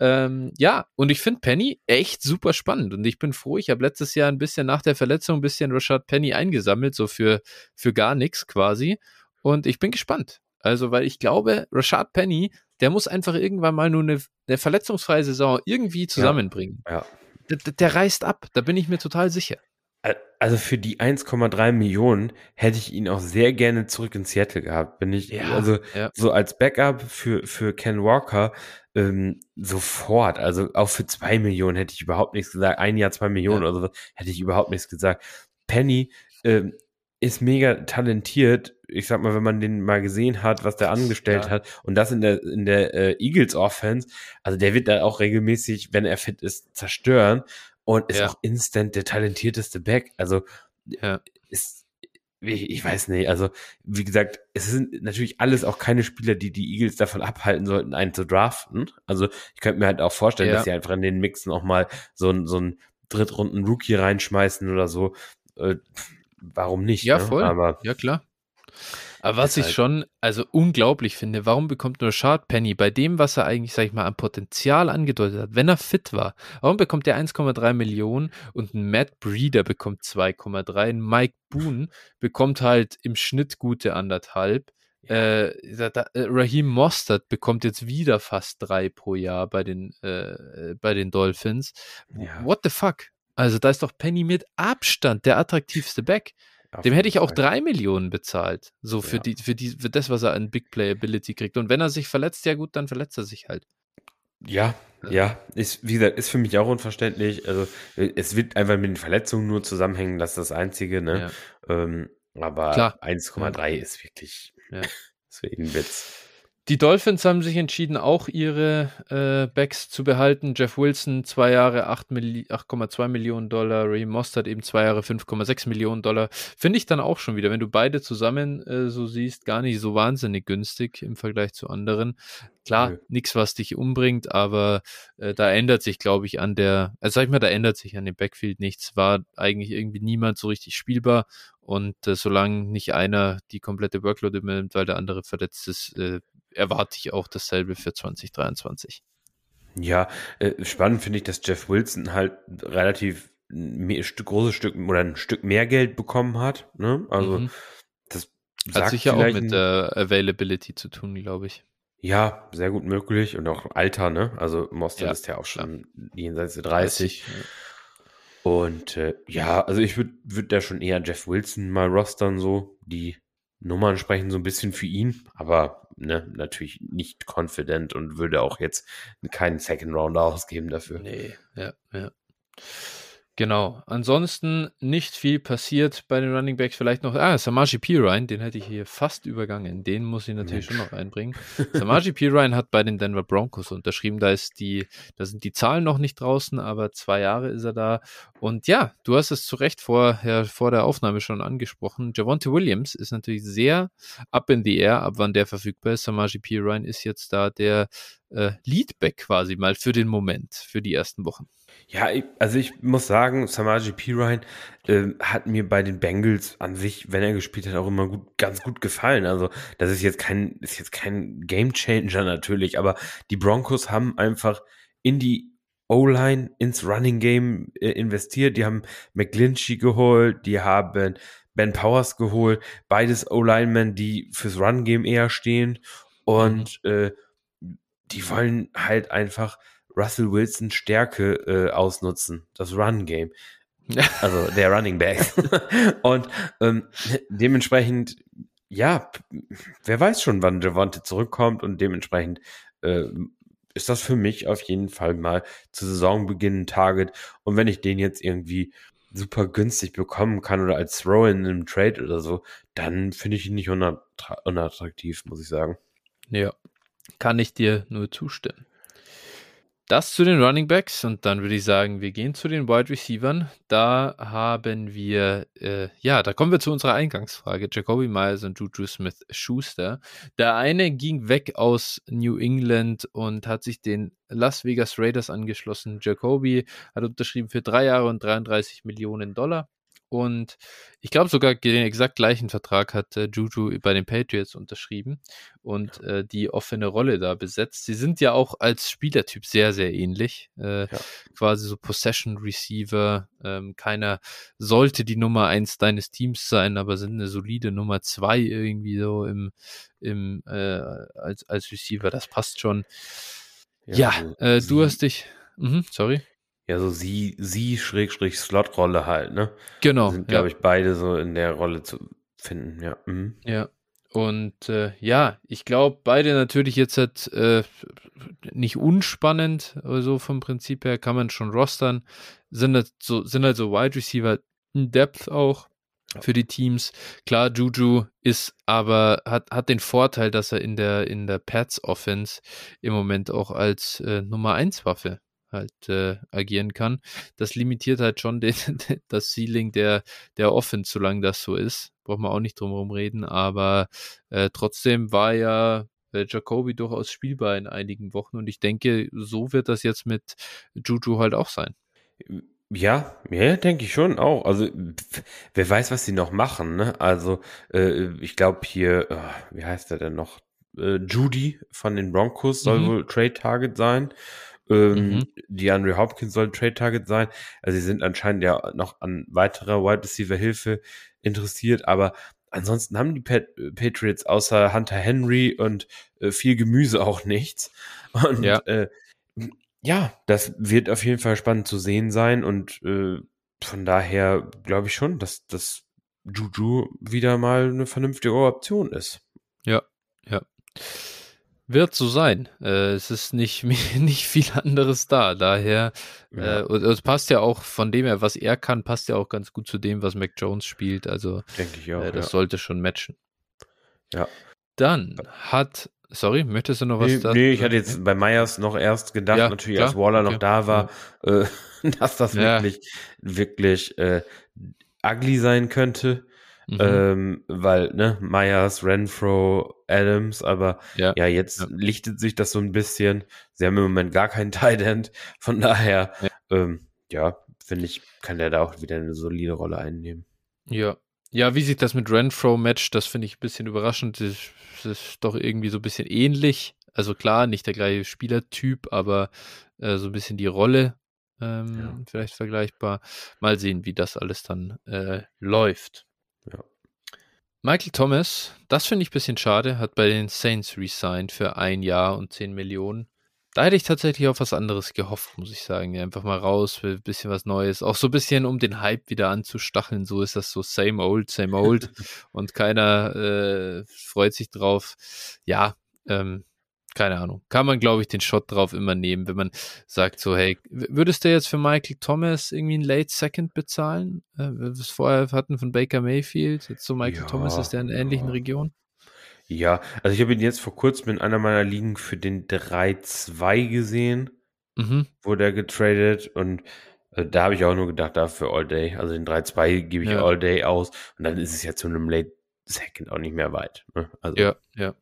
Ähm, ja, und ich finde Penny echt super spannend. Und ich bin froh, ich habe letztes Jahr ein bisschen nach der Verletzung ein bisschen Rashad Penny eingesammelt, so für, für gar nichts quasi. Und ich bin gespannt. Also, weil ich glaube, Rashad Penny der muss einfach irgendwann mal nur eine, eine verletzungsfreie Saison irgendwie zusammenbringen. Ja, ja. Der, der reißt ab, da bin ich mir total sicher. Also für die 1,3 Millionen hätte ich ihn auch sehr gerne zurück in Seattle gehabt. Bin ich, ja, also ja. so als Backup für, für Ken Walker ähm, sofort. Also auch für zwei Millionen hätte ich überhaupt nichts gesagt. Ein Jahr zwei Millionen ja. oder so hätte ich überhaupt nichts gesagt. Penny ähm, ist mega talentiert. Ich sag mal, wenn man den mal gesehen hat, was der angestellt ja. hat und das in der in der äh, Eagles Offense, also der wird da auch regelmäßig, wenn er fit ist, zerstören und ist ja. auch instant der talentierteste Back. Also ja. ist ich, ich weiß nicht, also wie gesagt, es sind natürlich alles auch keine Spieler, die die Eagles davon abhalten sollten, einen zu draften. Also ich könnte mir halt auch vorstellen, dass sie einfach in den Mixen auch mal so ein so ein Drittrunden Rookie reinschmeißen oder so. Äh, warum nicht? Ja, ne? voll. Aber ja, klar. Aber was ich halt schon, also unglaublich finde, warum bekommt nur Shard Penny bei dem, was er eigentlich, sag ich mal, an Potenzial angedeutet hat, wenn er fit war, warum bekommt er 1,3 Millionen und ein Matt Breeder bekommt 2,3, ein Mike Boone bekommt halt im Schnitt gute anderthalb. Äh, da, Raheem Mostert bekommt jetzt wieder fast drei pro Jahr bei den, äh, bei den Dolphins. Ja. What the fuck? Also da ist doch Penny mit Abstand der attraktivste Back. Dem hätte ich auch drei Millionen bezahlt. So für ja. die, für die, für das, was er an Big Playability kriegt. Und wenn er sich verletzt, ja gut, dann verletzt er sich halt. Ja, ja, ist, wie gesagt, ist für mich auch unverständlich. Also, es wird einfach mit den Verletzungen nur zusammenhängen, das ist das Einzige, ne? Ja. Ähm, aber 1,3 ja. ist wirklich, ja. für ihn Witz. Die Dolphins haben sich entschieden, auch ihre äh, Backs zu behalten. Jeff Wilson, zwei Jahre 8,2 Millionen Dollar. Ray Mostert eben zwei Jahre 5,6 Millionen Dollar. Finde ich dann auch schon wieder, wenn du beide zusammen äh, so siehst, gar nicht so wahnsinnig günstig im Vergleich zu anderen. Klar, ja. nichts, was dich umbringt, aber äh, da ändert sich, glaube ich, an der, also sag ich mal, da ändert sich an dem Backfield nichts. War eigentlich irgendwie niemand so richtig spielbar und äh, solange nicht einer die komplette Workload übernimmt, weil der andere verletzt ist, äh, erwarte ich auch dasselbe für 2023. Ja, äh, spannend finde ich, dass Jeff Wilson halt relativ Stück, großes Stück oder ein Stück mehr Geld bekommen hat. Ne? Also mhm. das hat sicher auch mit der Availability zu tun, glaube ich. Ja, sehr gut möglich und auch Alter, ne? Also Mostert ja, ist ja auch schon jenseits der 30. 30 ja. Und äh, ja, also ich würde würd da schon eher Jeff Wilson mal rostern, so. Die Nummern sprechen so ein bisschen für ihn, aber ne, natürlich nicht confident und würde auch jetzt keinen Second Round ausgeben dafür. Nee, ja, ja. Genau. Ansonsten nicht viel passiert bei den Running Backs. Vielleicht noch, ah, Samaji Pirine, den hätte ich hier fast übergangen. Den muss ich natürlich Mensch. schon noch einbringen. Samaji Pirine hat bei den Denver Broncos unterschrieben. Da ist die, da sind die Zahlen noch nicht draußen, aber zwei Jahre ist er da. Und ja, du hast es zu Recht vorher, vor der Aufnahme schon angesprochen. Javonte Williams ist natürlich sehr up in the air, ab wann der verfügbar ist. Samaji Pirine ist jetzt da der äh, Leadback quasi mal für den Moment, für die ersten Wochen. Ja, also ich muss sagen, Samaji Pirine äh, hat mir bei den Bengals an sich, wenn er gespielt hat, auch immer gut, ganz gut gefallen. Also das ist jetzt kein, ist jetzt kein Game Changer natürlich, aber die Broncos haben einfach in die O-Line ins Running Game äh, investiert. Die haben McGlinchey geholt, die haben Ben Powers geholt, beides O-Linemen, die fürs Run Game eher stehen und mhm. äh, die wollen halt einfach Russell Wilson Stärke äh, ausnutzen, das Run Game. Also der Running Back. und ähm, dementsprechend, ja, wer weiß schon, wann Javante zurückkommt und dementsprechend äh, ist das für mich auf jeden Fall mal zu Saisonbeginn ein Target. Und wenn ich den jetzt irgendwie super günstig bekommen kann oder als Throw in einem Trade oder so, dann finde ich ihn nicht unattraktiv, muss ich sagen. Ja, kann ich dir nur zustimmen. Das zu den Running Backs und dann würde ich sagen, wir gehen zu den Wide Receivers. Da haben wir, äh, ja, da kommen wir zu unserer Eingangsfrage. Jacoby Myers und Juju Smith Schuster. Der eine ging weg aus New England und hat sich den Las Vegas Raiders angeschlossen. Jacoby hat unterschrieben für drei Jahre und 33 Millionen Dollar. Und ich glaube sogar den exakt gleichen Vertrag hat äh, Juju bei den Patriots unterschrieben und äh, die offene Rolle da besetzt. Sie sind ja auch als Spielertyp sehr, sehr ähnlich. Äh, ja. Quasi so Possession Receiver. Ähm, keiner sollte die Nummer eins deines Teams sein, aber sind eine solide Nummer zwei irgendwie so im, im äh, als, als Receiver. Das passt schon. Ja, ja also, du hast dich. Mh, sorry ja, so sie, sie Schrägstrich Slot-Rolle halt, ne? Genau. Sind, glaube ja. ich, beide so in der Rolle zu finden, ja. Mhm. Ja. Und äh, ja, ich glaube, beide natürlich jetzt halt, äh, nicht unspannend, aber so vom Prinzip her kann man schon rostern. Sind halt so, sind halt so Wide Receiver in Depth auch für die Teams. Klar, Juju ist aber, hat, hat den Vorteil, dass er in der, in der Pats Offense im Moment auch als äh, Nummer 1 Waffe halt äh, agieren kann. Das limitiert halt schon den, das Ceiling der, der Offense, solange das so ist. Braucht man auch nicht drum herum reden, aber äh, trotzdem war ja äh, Jacoby durchaus spielbar in einigen Wochen und ich denke, so wird das jetzt mit Juju halt auch sein. Ja, ja, denke ich schon auch. Also, wer weiß, was sie noch machen, ne? Also, äh, ich glaube hier, äh, wie heißt er denn noch? Äh, Judy von den Broncos soll mhm. wohl Trade Target sein. Ähm, mhm. Die Andre Hopkins soll Trade Target sein. Also, sie sind anscheinend ja noch an weiterer Wide Receiver Hilfe interessiert, aber ansonsten haben die Pat Patriots außer Hunter Henry und äh, viel Gemüse auch nichts. Und ja. äh, ja, das wird auf jeden Fall spannend zu sehen sein und äh, von daher glaube ich schon, dass das Juju wieder mal eine vernünftige Option ist. Ja, ja. Wird so sein. Äh, es ist nicht, nicht viel anderes da. Daher, ja. äh, es passt ja auch von dem her, was er kann, passt ja auch ganz gut zu dem, was Mac Jones spielt. Also, denke ich auch. Äh, das ja. sollte schon matchen. Ja. Dann hat Sorry, möchtest du noch was nee, da? Nee, ich hatte jetzt bei Myers noch erst gedacht, ja, natürlich, klar. als Waller okay. noch da war, ja. äh, dass das ja. wirklich, wirklich äh, ugly sein könnte. Mhm. Ähm, weil, ne, Myers, Renfro, Adams, aber ja, ja jetzt lichtet sich das so ein bisschen. Sie haben im Moment gar keinen Tight End, von daher, ähm, ja, finde ich, kann der da auch wieder eine solide Rolle einnehmen. Ja, ja, wie sich das mit Renfro matcht, das finde ich ein bisschen überraschend. Das ist doch irgendwie so ein bisschen ähnlich. Also klar, nicht der gleiche Spielertyp, aber äh, so ein bisschen die Rolle ähm, ja. vielleicht vergleichbar. Mal sehen, wie das alles dann äh, läuft. Ja. Michael Thomas, das finde ich ein bisschen schade, hat bei den Saints resigned für ein Jahr und 10 Millionen. Da hätte ich tatsächlich auf was anderes gehofft, muss ich sagen. Einfach mal raus, ein bisschen was Neues. Auch so ein bisschen, um den Hype wieder anzustacheln. So ist das so same old, same old. und keiner äh, freut sich drauf. Ja, ähm, keine Ahnung. Kann man, glaube ich, den Shot drauf immer nehmen, wenn man sagt so, hey, würdest du jetzt für Michael Thomas irgendwie einen Late Second bezahlen? Äh, wir es vorher hatten von Baker Mayfield. Jetzt so Michael ja, Thomas ist der in ähnlichen ja. Region. Ja, also ich habe ihn jetzt vor kurzem in einer meiner Ligen für den 3-2 gesehen. Mhm. Wurde er getradet und äh, da habe ich auch nur gedacht, dafür All Day. Also den 3-2 gebe ich ja. All Day aus und dann ist es ja zu einem Late Second auch nicht mehr weit. Ne? Also, ja, ja.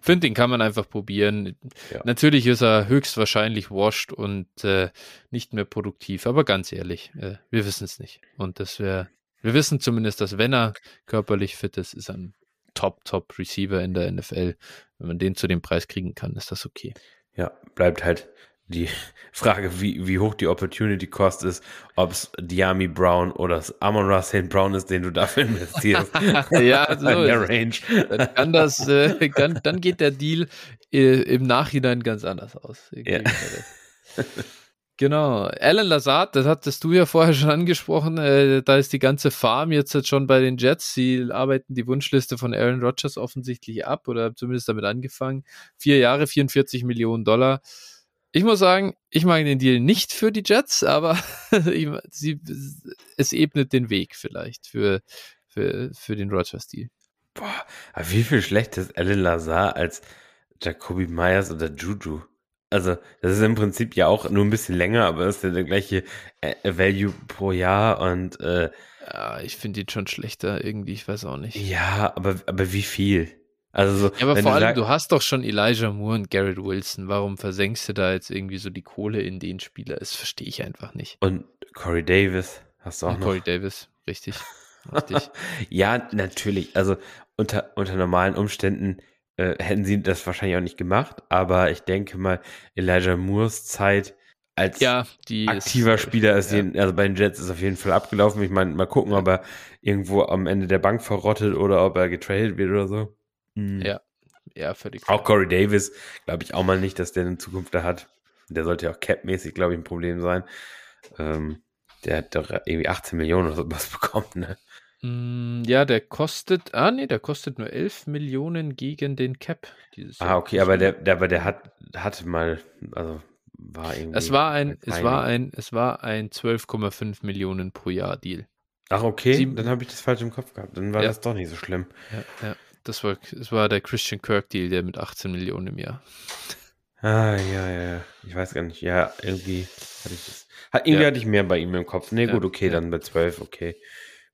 Finde, den kann man einfach probieren. Ja. Natürlich ist er höchstwahrscheinlich washed und äh, nicht mehr produktiv, aber ganz ehrlich, äh, wir wissen es nicht. Und das wäre, wir wissen zumindest, dass wenn er körperlich fit ist, ist er ein Top, Top Receiver in der NFL. Wenn man den zu dem Preis kriegen kann, ist das okay. Ja, bleibt halt die Frage, wie, wie hoch die Opportunity Cost ist, ob es Diami Brown oder Amon Russell Brown ist, den du dafür investierst. ja, so in der Range. Dann kann das, äh, kann, dann geht der Deal äh, im Nachhinein ganz anders aus. Ja. Genau. Alan Lazard, das hattest du ja vorher schon angesprochen. Äh, da ist die ganze Farm jetzt, jetzt schon bei den Jets. Sie arbeiten die Wunschliste von Aaron Rodgers offensichtlich ab oder zumindest damit angefangen. Vier Jahre, 44 Millionen Dollar. Ich muss sagen, ich mag den Deal nicht für die Jets, aber sie, es ebnet den Weg vielleicht für, für, für den Rodgers-Deal. Boah, aber wie viel schlechter ist Alan Lazar als Jacoby Myers oder Juju? Also, das ist im Prinzip ja auch nur ein bisschen länger, aber das ist ja der gleiche äh, Value pro Jahr und äh, ja, ich finde ihn schon schlechter irgendwie, ich weiß auch nicht. Ja, aber, aber wie viel? Also so, ja, aber vor allem, du hast doch schon Elijah Moore und Garrett Wilson. Warum versenkst du da jetzt irgendwie so die Kohle in den Spieler? Das verstehe ich einfach nicht. Und Corey Davis hast du auch und noch. Corey Davis, richtig. richtig. ja, natürlich. Also unter, unter normalen Umständen äh, hätten sie das wahrscheinlich auch nicht gemacht, aber ich denke mal, Elijah Moores Zeit als ja, aktiver ist, Spieler ist, ja. den, also bei den Jets ist auf jeden Fall abgelaufen. Ich meine, mal gucken, ob er irgendwo am Ende der Bank verrottet oder ob er getradet wird oder so. Mhm. Ja, ja, völlig. Auch Corey Davis, glaube ich auch mal nicht, dass der eine Zukunft da hat. Der sollte ja auch cap-mäßig, glaube ich, ein Problem sein. Ähm, der hat doch irgendwie 18 Millionen oder sowas bekommen, ne? Mm, ja, der kostet, ah nee, der kostet nur 11 Millionen gegen den Cap. ah, okay, aber der, der, aber der hat, hatte mal, also war irgendwie. Es war ein, es war ein, es war ein 12,5 Millionen pro Jahr Deal. Ach, okay, Sieben, dann habe ich das falsch im Kopf gehabt. Dann war ja. das doch nicht so schlimm. Ja, ja. Das war, das war der Christian Kirk Deal, der mit 18 Millionen im Jahr. Ah, ja, ja, ja. Ich weiß gar nicht. Ja, irgendwie hatte ich das. Irgendwie ja. hatte ich mehr bei ihm im Kopf. Nee, gut, okay, dann bei 12, okay.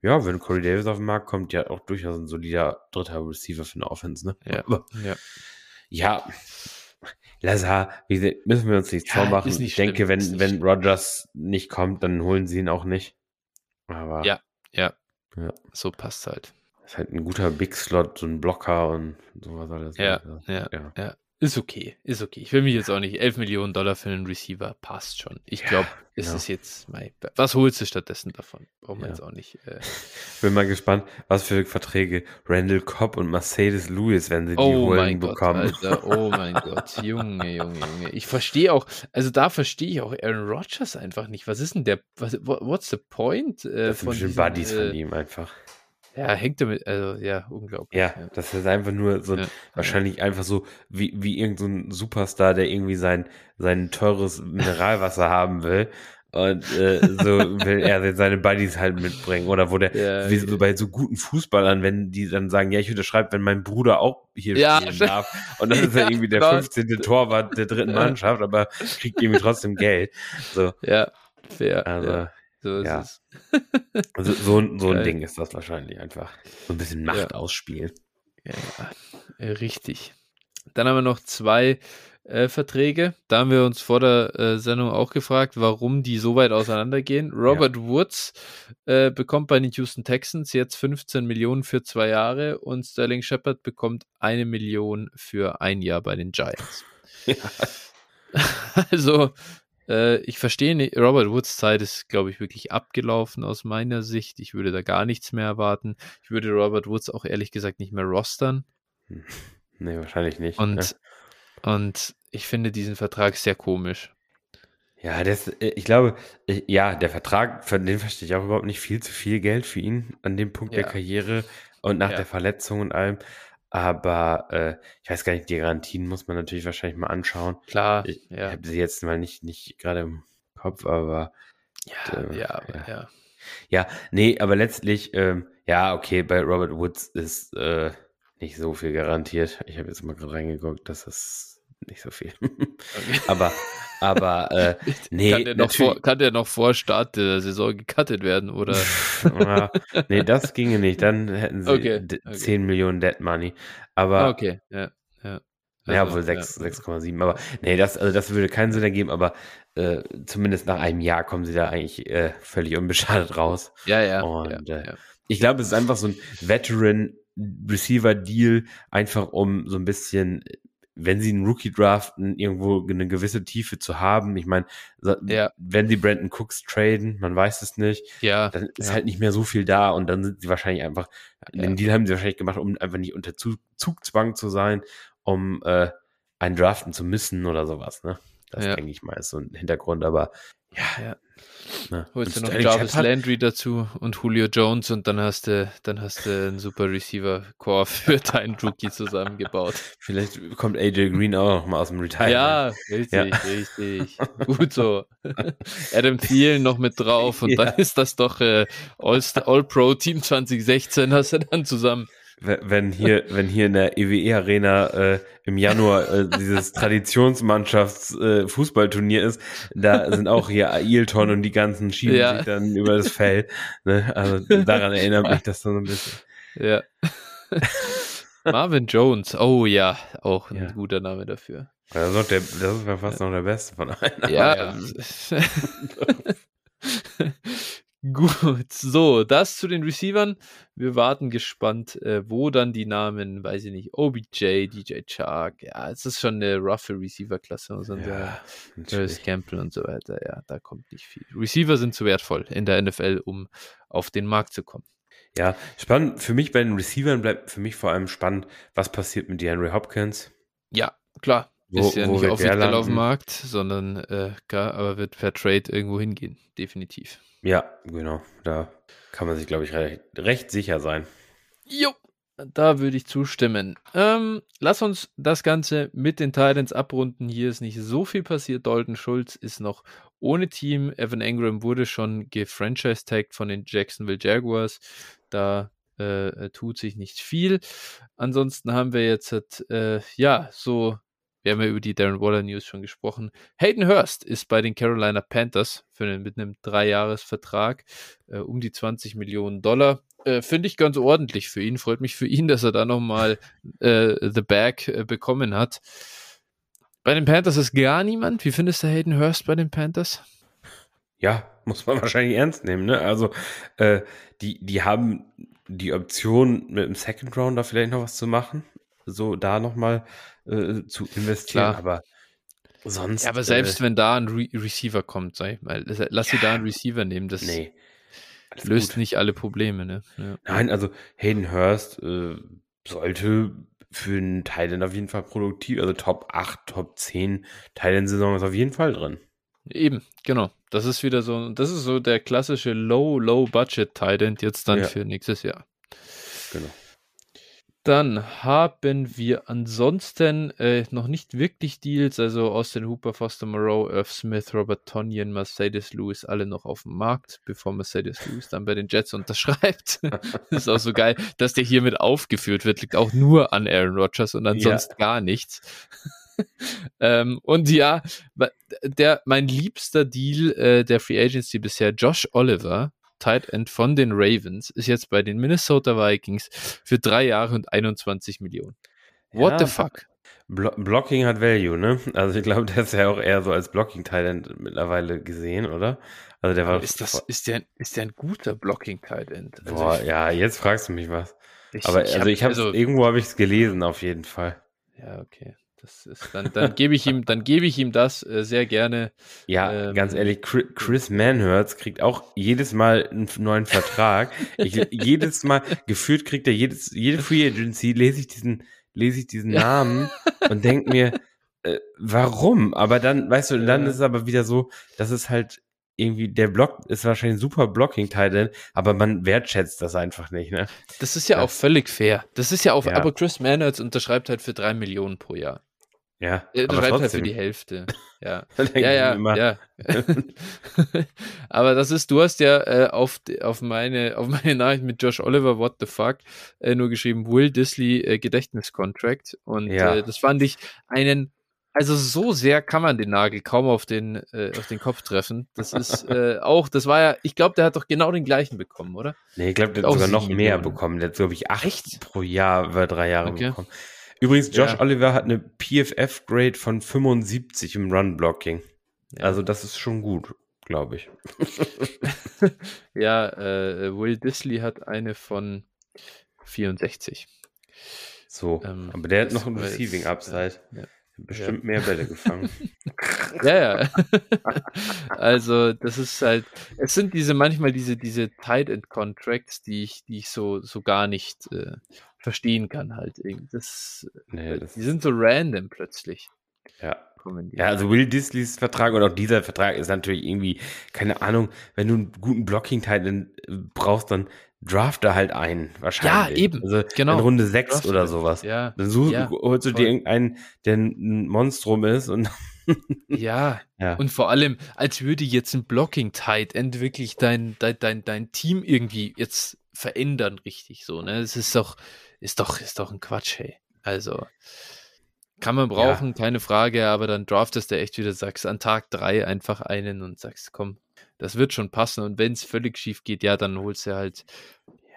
Ja, wenn Corey Davis auf den Markt kommt, ja auch durchaus ein solider dritter Receiver für eine Offense, ne? Ja. Aber, ja. ja. Lazar, müssen wir uns nichts ja, vormachen. Nicht ich schlimm, denke, wenn, wenn Rogers nicht kommt, dann holen sie ihn auch nicht. Aber. Ja, ja. ja. So passt halt. Ist halt ein guter Big Slot, so ein Blocker und sowas alles. Ja, ja, ja, ja. Ist okay, ist okay. Ich will mich jetzt auch nicht. 11 Millionen Dollar für einen Receiver passt schon. Ich glaube, ja, genau. ist jetzt. Mein, was holst du stattdessen davon? Brauchen wir ja. jetzt auch nicht. Äh. Bin mal gespannt, was für Verträge Randall Cobb und Mercedes Lewis, wenn sie die oh holen, bekommen. Gott, Alter, oh mein Gott, Junge, Junge, Junge. Ich verstehe auch, also da verstehe ich auch Aaron Rodgers einfach nicht. Was ist denn der, was, what's the point? Äh, das sind von Buddies äh, von ihm einfach. Ja, hängt damit, also ja, unglaublich. Ja, ja. das ist einfach nur so, ja, wahrscheinlich einfach so wie, wie irgendein so Superstar, der irgendwie sein, sein teures Mineralwasser haben will. Und äh, so will er seine Buddies halt mitbringen. Oder wo der, ja, wie so bei so guten Fußballern, wenn die dann sagen, ja, ich unterschreibe, wenn mein Bruder auch hier ja, spielen darf. Und dann ist er irgendwie der 15. Torwart der dritten Mannschaft, aber kriegt irgendwie trotzdem Geld. So. Ja, fair. Also, so ist ja. es. also so, so ein Ding ist das wahrscheinlich einfach. So ein bisschen Macht ja. ausspielen. Ja, ja, richtig. Dann haben wir noch zwei äh, Verträge. Da haben wir uns vor der äh, Sendung auch gefragt, warum die so weit auseinandergehen. Robert ja. Woods äh, bekommt bei den Houston Texans jetzt 15 Millionen für zwei Jahre und Sterling Shepard bekommt eine Million für ein Jahr bei den Giants. Ja. Also äh, ich verstehe nicht, Robert Woods Zeit ist, glaube ich, wirklich abgelaufen aus meiner Sicht. Ich würde da gar nichts mehr erwarten. Ich würde Robert Woods auch ehrlich gesagt nicht mehr rostern. Hm. Nee, wahrscheinlich nicht. Und, ja. und ich finde diesen Vertrag sehr komisch. Ja, das, äh, ich glaube, ja, der Vertrag, von dem verstehe ich auch überhaupt nicht viel zu viel Geld für ihn an dem Punkt ja. der Karriere und nach ja. der Verletzung und allem. Aber äh, ich weiß gar nicht, die Garantien muss man natürlich wahrscheinlich mal anschauen. Klar, ich, ja. habe sie jetzt mal nicht, nicht gerade im Kopf, aber ja, äh, ja, ja, ja. Ja, nee, aber letztlich, ähm, ja, okay, bei Robert Woods ist äh, nicht so viel garantiert. Ich habe jetzt mal gerade reingeguckt, das ist nicht so viel. Okay. aber aber äh, nee. Kann der, noch vor, kann der noch vor Start der Saison gecuttet werden, oder? ja, nee, das ginge nicht. Dann hätten sie okay, okay. 10 Millionen Dead Money. Aber. Ah, okay, ja. ja. Also, ja, wohl 6,7. Ja. Aber nee, das, also das würde keinen Sinn ergeben, aber äh, zumindest nach einem Jahr kommen sie da eigentlich äh, völlig unbeschadet raus. Ja, ja. Und ja, äh, ich glaube, es ist einfach so ein Veteran Receiver Deal, einfach um so ein bisschen wenn sie einen Rookie draften, irgendwo eine gewisse Tiefe zu haben. Ich meine, ja. wenn sie Brandon Cooks traden, man weiß es nicht, ja. dann ist ja. halt nicht mehr so viel da und dann sind sie wahrscheinlich einfach, den Deal haben sie wahrscheinlich gemacht, um einfach nicht unter Zugzwang zu sein, um äh, einen draften zu müssen oder sowas, ne? Das denke ich mal ist so ein Hintergrund, aber ja, ja. Na, Holst du noch Jarvis Shepard? Landry dazu und Julio Jones und dann hast du, dann hast du einen super Receiver-Core für deinen Rookie zusammengebaut. Vielleicht kommt AJ Green auch noch mal aus dem Retirement. Ja, richtig, ja. richtig. Gut so. Adam Thielen noch mit drauf und ja. dann ist das doch äh, All-Pro Team 2016 hast du dann zusammen wenn hier, wenn hier in der EWE Arena äh, im Januar äh, dieses Traditionsmannschafts-Fußballturnier äh, ist, da sind auch hier Ailton und die ganzen schieben ja. sich dann über das Feld. Ne? Also daran erinnert mich das so ein bisschen. Ja. Marvin Jones, oh ja, auch ein ja. guter Name dafür. Das ist, der, das ist fast noch der beste von allen. Ja. Gut, so, das zu den Receivern. Wir warten gespannt, äh, wo dann die Namen, weiß ich nicht, OBJ, DJ Chark, ja, es ist schon eine roughe Receiver-Klasse, und ja, Harris Campbell und so weiter, ja, da kommt nicht viel. Receiver sind zu wertvoll in der NFL, um auf den Markt zu kommen. Ja, spannend, für mich bei den Receivern bleibt für mich vor allem spannend, was passiert mit DeAndre Hopkins. Ja, klar, wo, ist ja nicht offiziell auf dem Markt, sondern äh, gar, aber wird per Trade irgendwo hingehen, definitiv. Ja, genau. Da kann man sich, glaube ich, recht, recht, sicher sein. Jo, da würde ich zustimmen. Ähm, lass uns das Ganze mit den Titans abrunden. Hier ist nicht so viel passiert. Dalton Schulz ist noch ohne Team. Evan Engram wurde schon gefranchise-tagged von den Jacksonville Jaguars. Da äh, tut sich nicht viel. Ansonsten haben wir jetzt, äh, ja, so wir haben ja über die Darren Waller News schon gesprochen. Hayden Hurst ist bei den Carolina Panthers für einen, mit einem Dreijahresvertrag äh, um die 20 Millionen Dollar. Äh, Finde ich ganz ordentlich für ihn. Freut mich für ihn, dass er da nochmal äh, The Bag äh, bekommen hat. Bei den Panthers ist gar niemand. Wie findest du Hayden Hurst bei den Panthers? Ja, muss man wahrscheinlich ernst nehmen. Ne? Also äh, die, die haben die Option, mit dem Second Round da vielleicht noch was zu machen. So da nochmal äh, zu investieren. Klar. Aber sonst. Ja, aber selbst äh, wenn da ein Re Receiver kommt, sag ich mal, lass sie da einen Receiver nehmen. Das nee, löst gut. nicht alle Probleme. Ne? Ja. Nein, also Hayden Hurst äh, sollte für einen Thailand auf jeden Fall produktiv, also Top 8, Top 10 Thailand-Saison ist auf jeden Fall drin. Eben, genau. Das ist wieder so, das ist so der klassische Low, Low Budget Thailand jetzt dann ja. für nächstes Jahr. Genau. Dann haben wir ansonsten äh, noch nicht wirklich Deals, also Austin Hooper, Foster Moreau, Irv Smith, Robert Tonyan, Mercedes Lewis, alle noch auf dem Markt, bevor Mercedes Lewis dann bei den Jets unterschreibt. das ist auch so geil, dass der hiermit aufgeführt wird, liegt auch nur an Aaron Rodgers und ansonsten ja. gar nichts. ähm, und ja, der, mein liebster Deal äh, der Free Agency bisher, Josh Oliver, Tight End von den Ravens, ist jetzt bei den Minnesota Vikings für drei Jahre und 21 Millionen. What ja, the fuck? Blo Blocking hat Value, ne? Also ich glaube, der ist ja auch eher so als Blocking-Tight mittlerweile gesehen, oder? Also der war. Ist, das, ist, der, ist der ein guter Blocking-Tight Also Boah, ja, jetzt fragst du mich was. Ich, Aber ich also hab, ich habe also, irgendwo habe ich es gelesen, auf jeden Fall. Ja, okay. Das ist, dann, dann gebe ich ihm, dann gebe ich ihm das äh, sehr gerne. Ja, ähm, ganz ehrlich, Chris Manhurts kriegt auch jedes Mal einen neuen Vertrag. ich, jedes Mal, gefühlt kriegt er jedes, jede Free Agency, lese ich diesen, lese ich diesen ja. Namen und denke mir, äh, warum? Aber dann, weißt du, dann ist es aber wieder so, dass es halt irgendwie, der Block ist wahrscheinlich ein super Blocking-Titan, aber man wertschätzt das einfach nicht, ne? Das ist ja, ja. auch völlig fair. Das ist ja auch, ja. aber Chris Manhurts unterschreibt halt für drei Millionen pro Jahr. Ja, er aber schreibt halt für die Hälfte. Ja, ja, ja, ja. aber das ist, du hast ja äh, auf, auf, meine, auf meine Nachricht mit Josh Oliver, what the fuck, äh, nur geschrieben, Will Disley äh, Gedächtniscontract. Und ja. äh, das fand ich einen, also so sehr kann man den Nagel kaum auf den, äh, auf den Kopf treffen. Das ist äh, auch, das war ja, ich glaube, der hat doch genau den gleichen bekommen, oder? Nee, ich glaube, der hat sogar noch mehr bekommen. Der hat, glaube ich, acht Echt? pro Jahr über drei Jahre okay. bekommen. Übrigens, Josh ja. Oliver hat eine PFF-Grade von 75 im Run-Blocking. Ja. Also das ist schon gut, glaube ich. ja, äh, Will Disley hat eine von 64. So, ähm, aber der hat noch ein Receiving Upside. Ja. Bestimmt ja. mehr Bälle gefangen. ja, ja. also, das ist halt, es sind diese manchmal diese, diese Tight End Contracts, die ich, die ich so, so gar nicht äh, verstehen kann halt. Das, nee, äh, das die sind so random plötzlich. Ja. Ja, also Will Disleys Vertrag und auch dieser Vertrag ist natürlich irgendwie, keine Ahnung, wenn du einen guten Blocking-Teil äh, brauchst, dann draft da halt einen, wahrscheinlich. Ja, eben. Also genau. in Runde 6 oder sowas. Ja. Dann such, ja, holst du voll. dir irgendeinen, der ein Monstrum ist und ja. ja, und vor allem, als würde jetzt ein Blocking Tight End wirklich dein, dein, dein, dein Team irgendwie jetzt verändern, richtig so, ne? Das ist doch, ist doch, ist doch ein Quatsch, hey. Also, kann man brauchen, ja. keine Frage, aber dann draftest du echt wieder, sagst an Tag drei einfach einen und sagst, komm, das wird schon passen. Und wenn es völlig schief geht, ja, dann holst du halt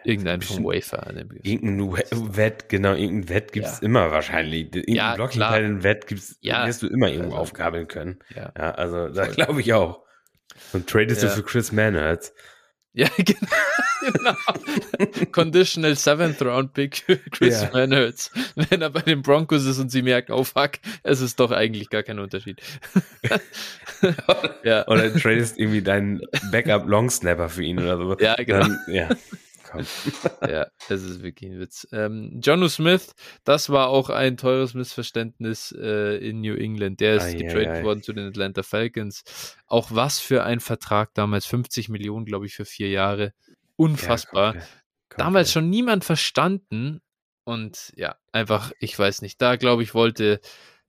irgendeinen vom Wafer. Irgendein Wett, genau, irgendein Wett gibt es ja. immer wahrscheinlich. Irgendein ja, Blocking-Teil in Wett gibt's, ja. wirst du immer irgendwo also, aufgabeln können. Ja, ja also da glaube ich auch. Und tradest du für Chris Manhurts. Ja, genau. Conditional Seventh Round Pick Chris yeah. Manhurts. Wenn er bei den Broncos ist und sie merken, oh fuck, es ist doch eigentlich gar kein Unterschied. ja. Oder du tradest irgendwie deinen Backup Long Snapper für ihn oder so. Ja, genau. Dann, ja komm. ja, es ist wirklich ein Witz. Ähm, Jonu Smith, das war auch ein teures Missverständnis äh, in New England. Der ist ai, getradet ai, ai. worden zu den Atlanta Falcons. Auch was für ein Vertrag damals, 50 Millionen, glaube ich, für vier Jahre. Unfassbar. Ja, komm, komm, damals schon niemand verstanden. Und ja, einfach, ich weiß nicht, da glaube ich, wollte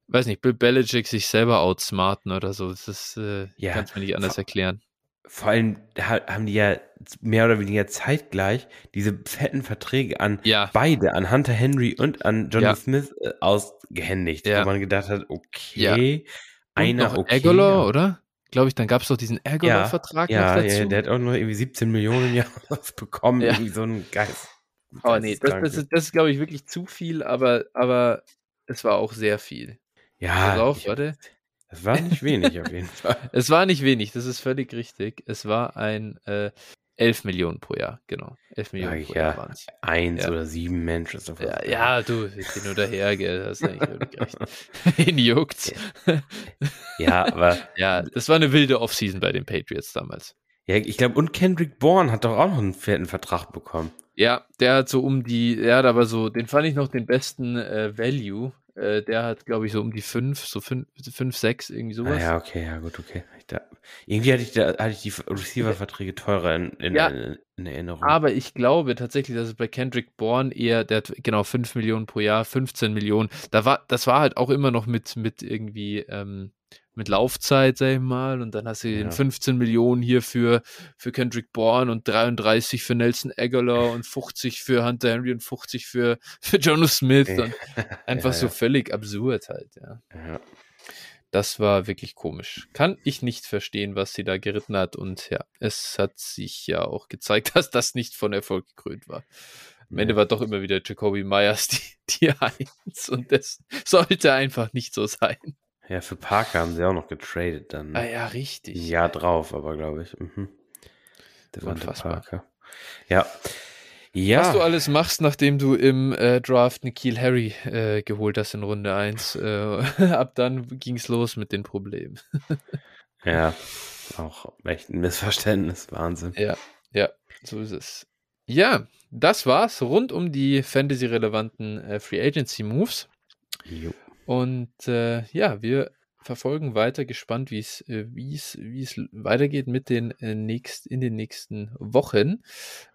weiß nicht, Bill Belichick sich selber outsmarten oder so. Das ist, äh, ja, kann es mir nicht anders erklären vor allem haben die ja mehr oder weniger zeitgleich diese fetten Verträge an ja. beide, an Hunter Henry und an Johnny ja. Smith äh, ausgehändigt, ja. wo man gedacht hat, okay, einer okay. Aguilar, oder? Glaube ich, dann gab es doch diesen Aguilar-Vertrag ja, noch dazu. Ja, der hat auch noch irgendwie 17 Millionen im Jahr bekommen, irgendwie so ein Geist. Oh nee, das, das, ist, das ist glaube ich, wirklich zu viel, aber, aber es war auch sehr viel. Ja. Pass auf, warte. Es war nicht wenig auf jeden Fall. Es war nicht wenig, das ist völlig richtig. Es war ein äh, 11 Millionen pro Jahr, genau. 11 Millionen ich pro ja. Jahr waren es. Eins Ja. oder sieben Menschen. Ist Ja, ja, du, ich bin nur daher, gell, hast eigentlich völlig recht. Ihn juckt's. ja, aber Ja, das war eine wilde Offseason bei den Patriots damals. ja, ich glaube, und Kendrick Bourne hat doch auch noch einen fetten Vertrag bekommen. Ja, der hat so um die, der hat aber so, den fand ich noch den besten äh, Value. Äh, der hat, glaube ich, so um die 5, so 5, 5 6, irgendwie Ah, sowas. ja, okay, ja, gut, okay. Da, irgendwie hatte ich, da, hatte ich die Receiver-Verträge teurer in, in, Ja. in, in Erinnerung. Aber ich glaube tatsächlich, dass es bei Kendrick Bourne eher, der hat genau 5 Millionen pro Jahr, 15 Millionen. Da war, das war halt auch immer noch mit, mit irgendwie, ähm, mit Laufzeit, sag ich mal. Und dann hast du Ja. den 15 Millionen hier für, für Kendrick Bourne und 33 für Nelson Aguilar und 50 für Hunter Henry und 50 für, für Jonas Smith. Und einfach Ja, so völlig absurd halt, ja. Das war wirklich komisch. Kann ich nicht verstehen, was sie da geritten hat. Und ja, es hat sich ja auch gezeigt, dass das nicht von Erfolg gekrönt war. Am Ende war doch immer wieder Jacoby Myers die, die Eins und das sollte einfach nicht so sein. Ja, für Parker haben sie auch noch getradet dann. Ah ja, Ein richtig. Jahr drauf, aber glaube ich. Mhm. Devante Unfassbar. Parker. Ja. Ja. Was du alles machst, nachdem du im äh, Draft Nikhil Harry äh, geholt hast in Runde 1, äh, ab dann ging's los mit den Problemen. Ja. Auch echt ein Missverständnis. Wahnsinn. Ja, ja, so ist es. Ja, das war's rund um die Fantasy-relevanten äh, Free Agency Moves. Jo. Und äh, ja, wir verfolgen weiter gespannt, wie es äh, wie es wie es weitergeht mit den äh, nächst, in den nächsten Wochen.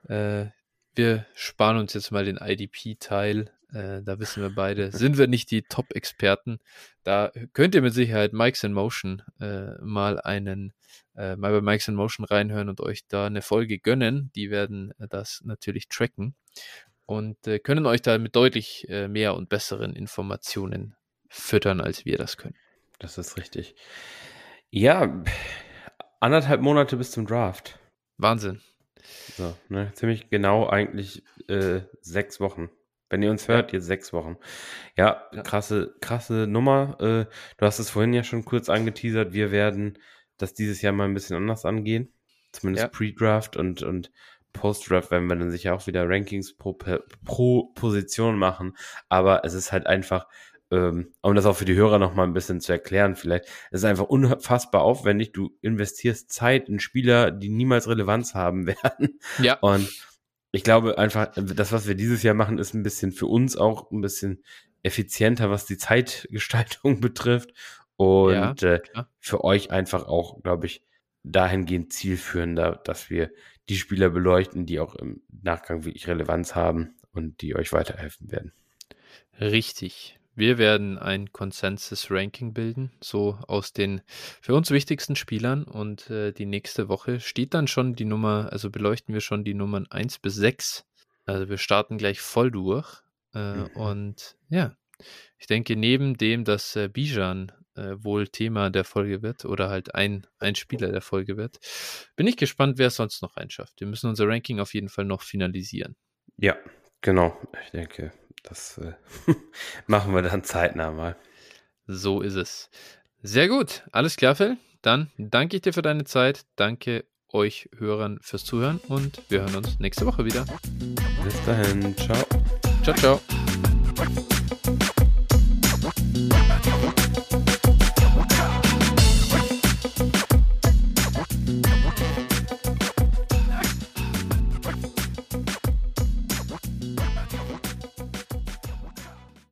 Äh, wir sparen uns jetzt mal den IDP-Teil. Äh, da wissen wir beide, sind wir nicht die Top-Experten. Da könnt ihr mit Sicherheit Mike's in Motion äh, mal einen äh, mal bei Mike's in Motion reinhören und euch da eine Folge gönnen. Die werden das natürlich tracken und äh, können euch da mit deutlich äh, mehr und besseren Informationen füttern, als wir das können. Das ist richtig. Ja, anderthalb Monate bis zum Draft. Wahnsinn. So, ne, ziemlich genau eigentlich äh, sechs Wochen. Wenn ihr uns hört, jetzt sechs Wochen. Ja, Ja. krasse, krasse Nummer. Äh, du hast es vorhin ja schon kurz angeteasert. Wir werden das dieses Jahr mal ein bisschen anders angehen. Zumindest Ja. Pre-Draft und, und Post-Draft werden wir dann sicher auch wieder Rankings pro, pro Position machen. Aber es ist halt einfach, ähm, um das auch für die Hörer noch mal ein bisschen zu erklären, vielleicht, es ist einfach unfassbar aufwendig. Du investierst Zeit in Spieler, die niemals Relevanz haben werden. Ja, Und ich glaube einfach, das, was wir dieses Jahr machen, ist ein bisschen für uns auch ein bisschen effizienter, was die Zeitgestaltung betrifft. Und äh, klar. für euch einfach auch, glaube ich, dahingehend zielführender, dass wir die Spieler beleuchten, die auch im Nachgang wirklich Relevanz haben und die euch weiterhelfen werden. richtig. Wir werden ein Consensus-Ranking bilden, so aus den für uns wichtigsten Spielern. Und äh, die nächste Woche steht dann schon die Nummer, also beleuchten wir schon die Nummern 1 bis 6. Also wir starten gleich voll durch. Äh, Mhm. Und ja, ich denke, neben dem, dass äh, Bijan äh, wohl Thema der Folge wird oder halt ein, ein Spieler der Folge wird, bin ich gespannt, wer es sonst noch reinschafft. Wir müssen unser Ranking auf jeden Fall noch finalisieren. Ja, genau. Ich denke, das äh, machen wir dann zeitnah mal. So ist es. Sehr gut. Alles klar, Phil. Dann danke ich dir für deine Zeit. Danke euch Hörern fürs Zuhören und wir hören uns nächste Woche wieder. Bis dahin. Ciao. Ciao, ciao.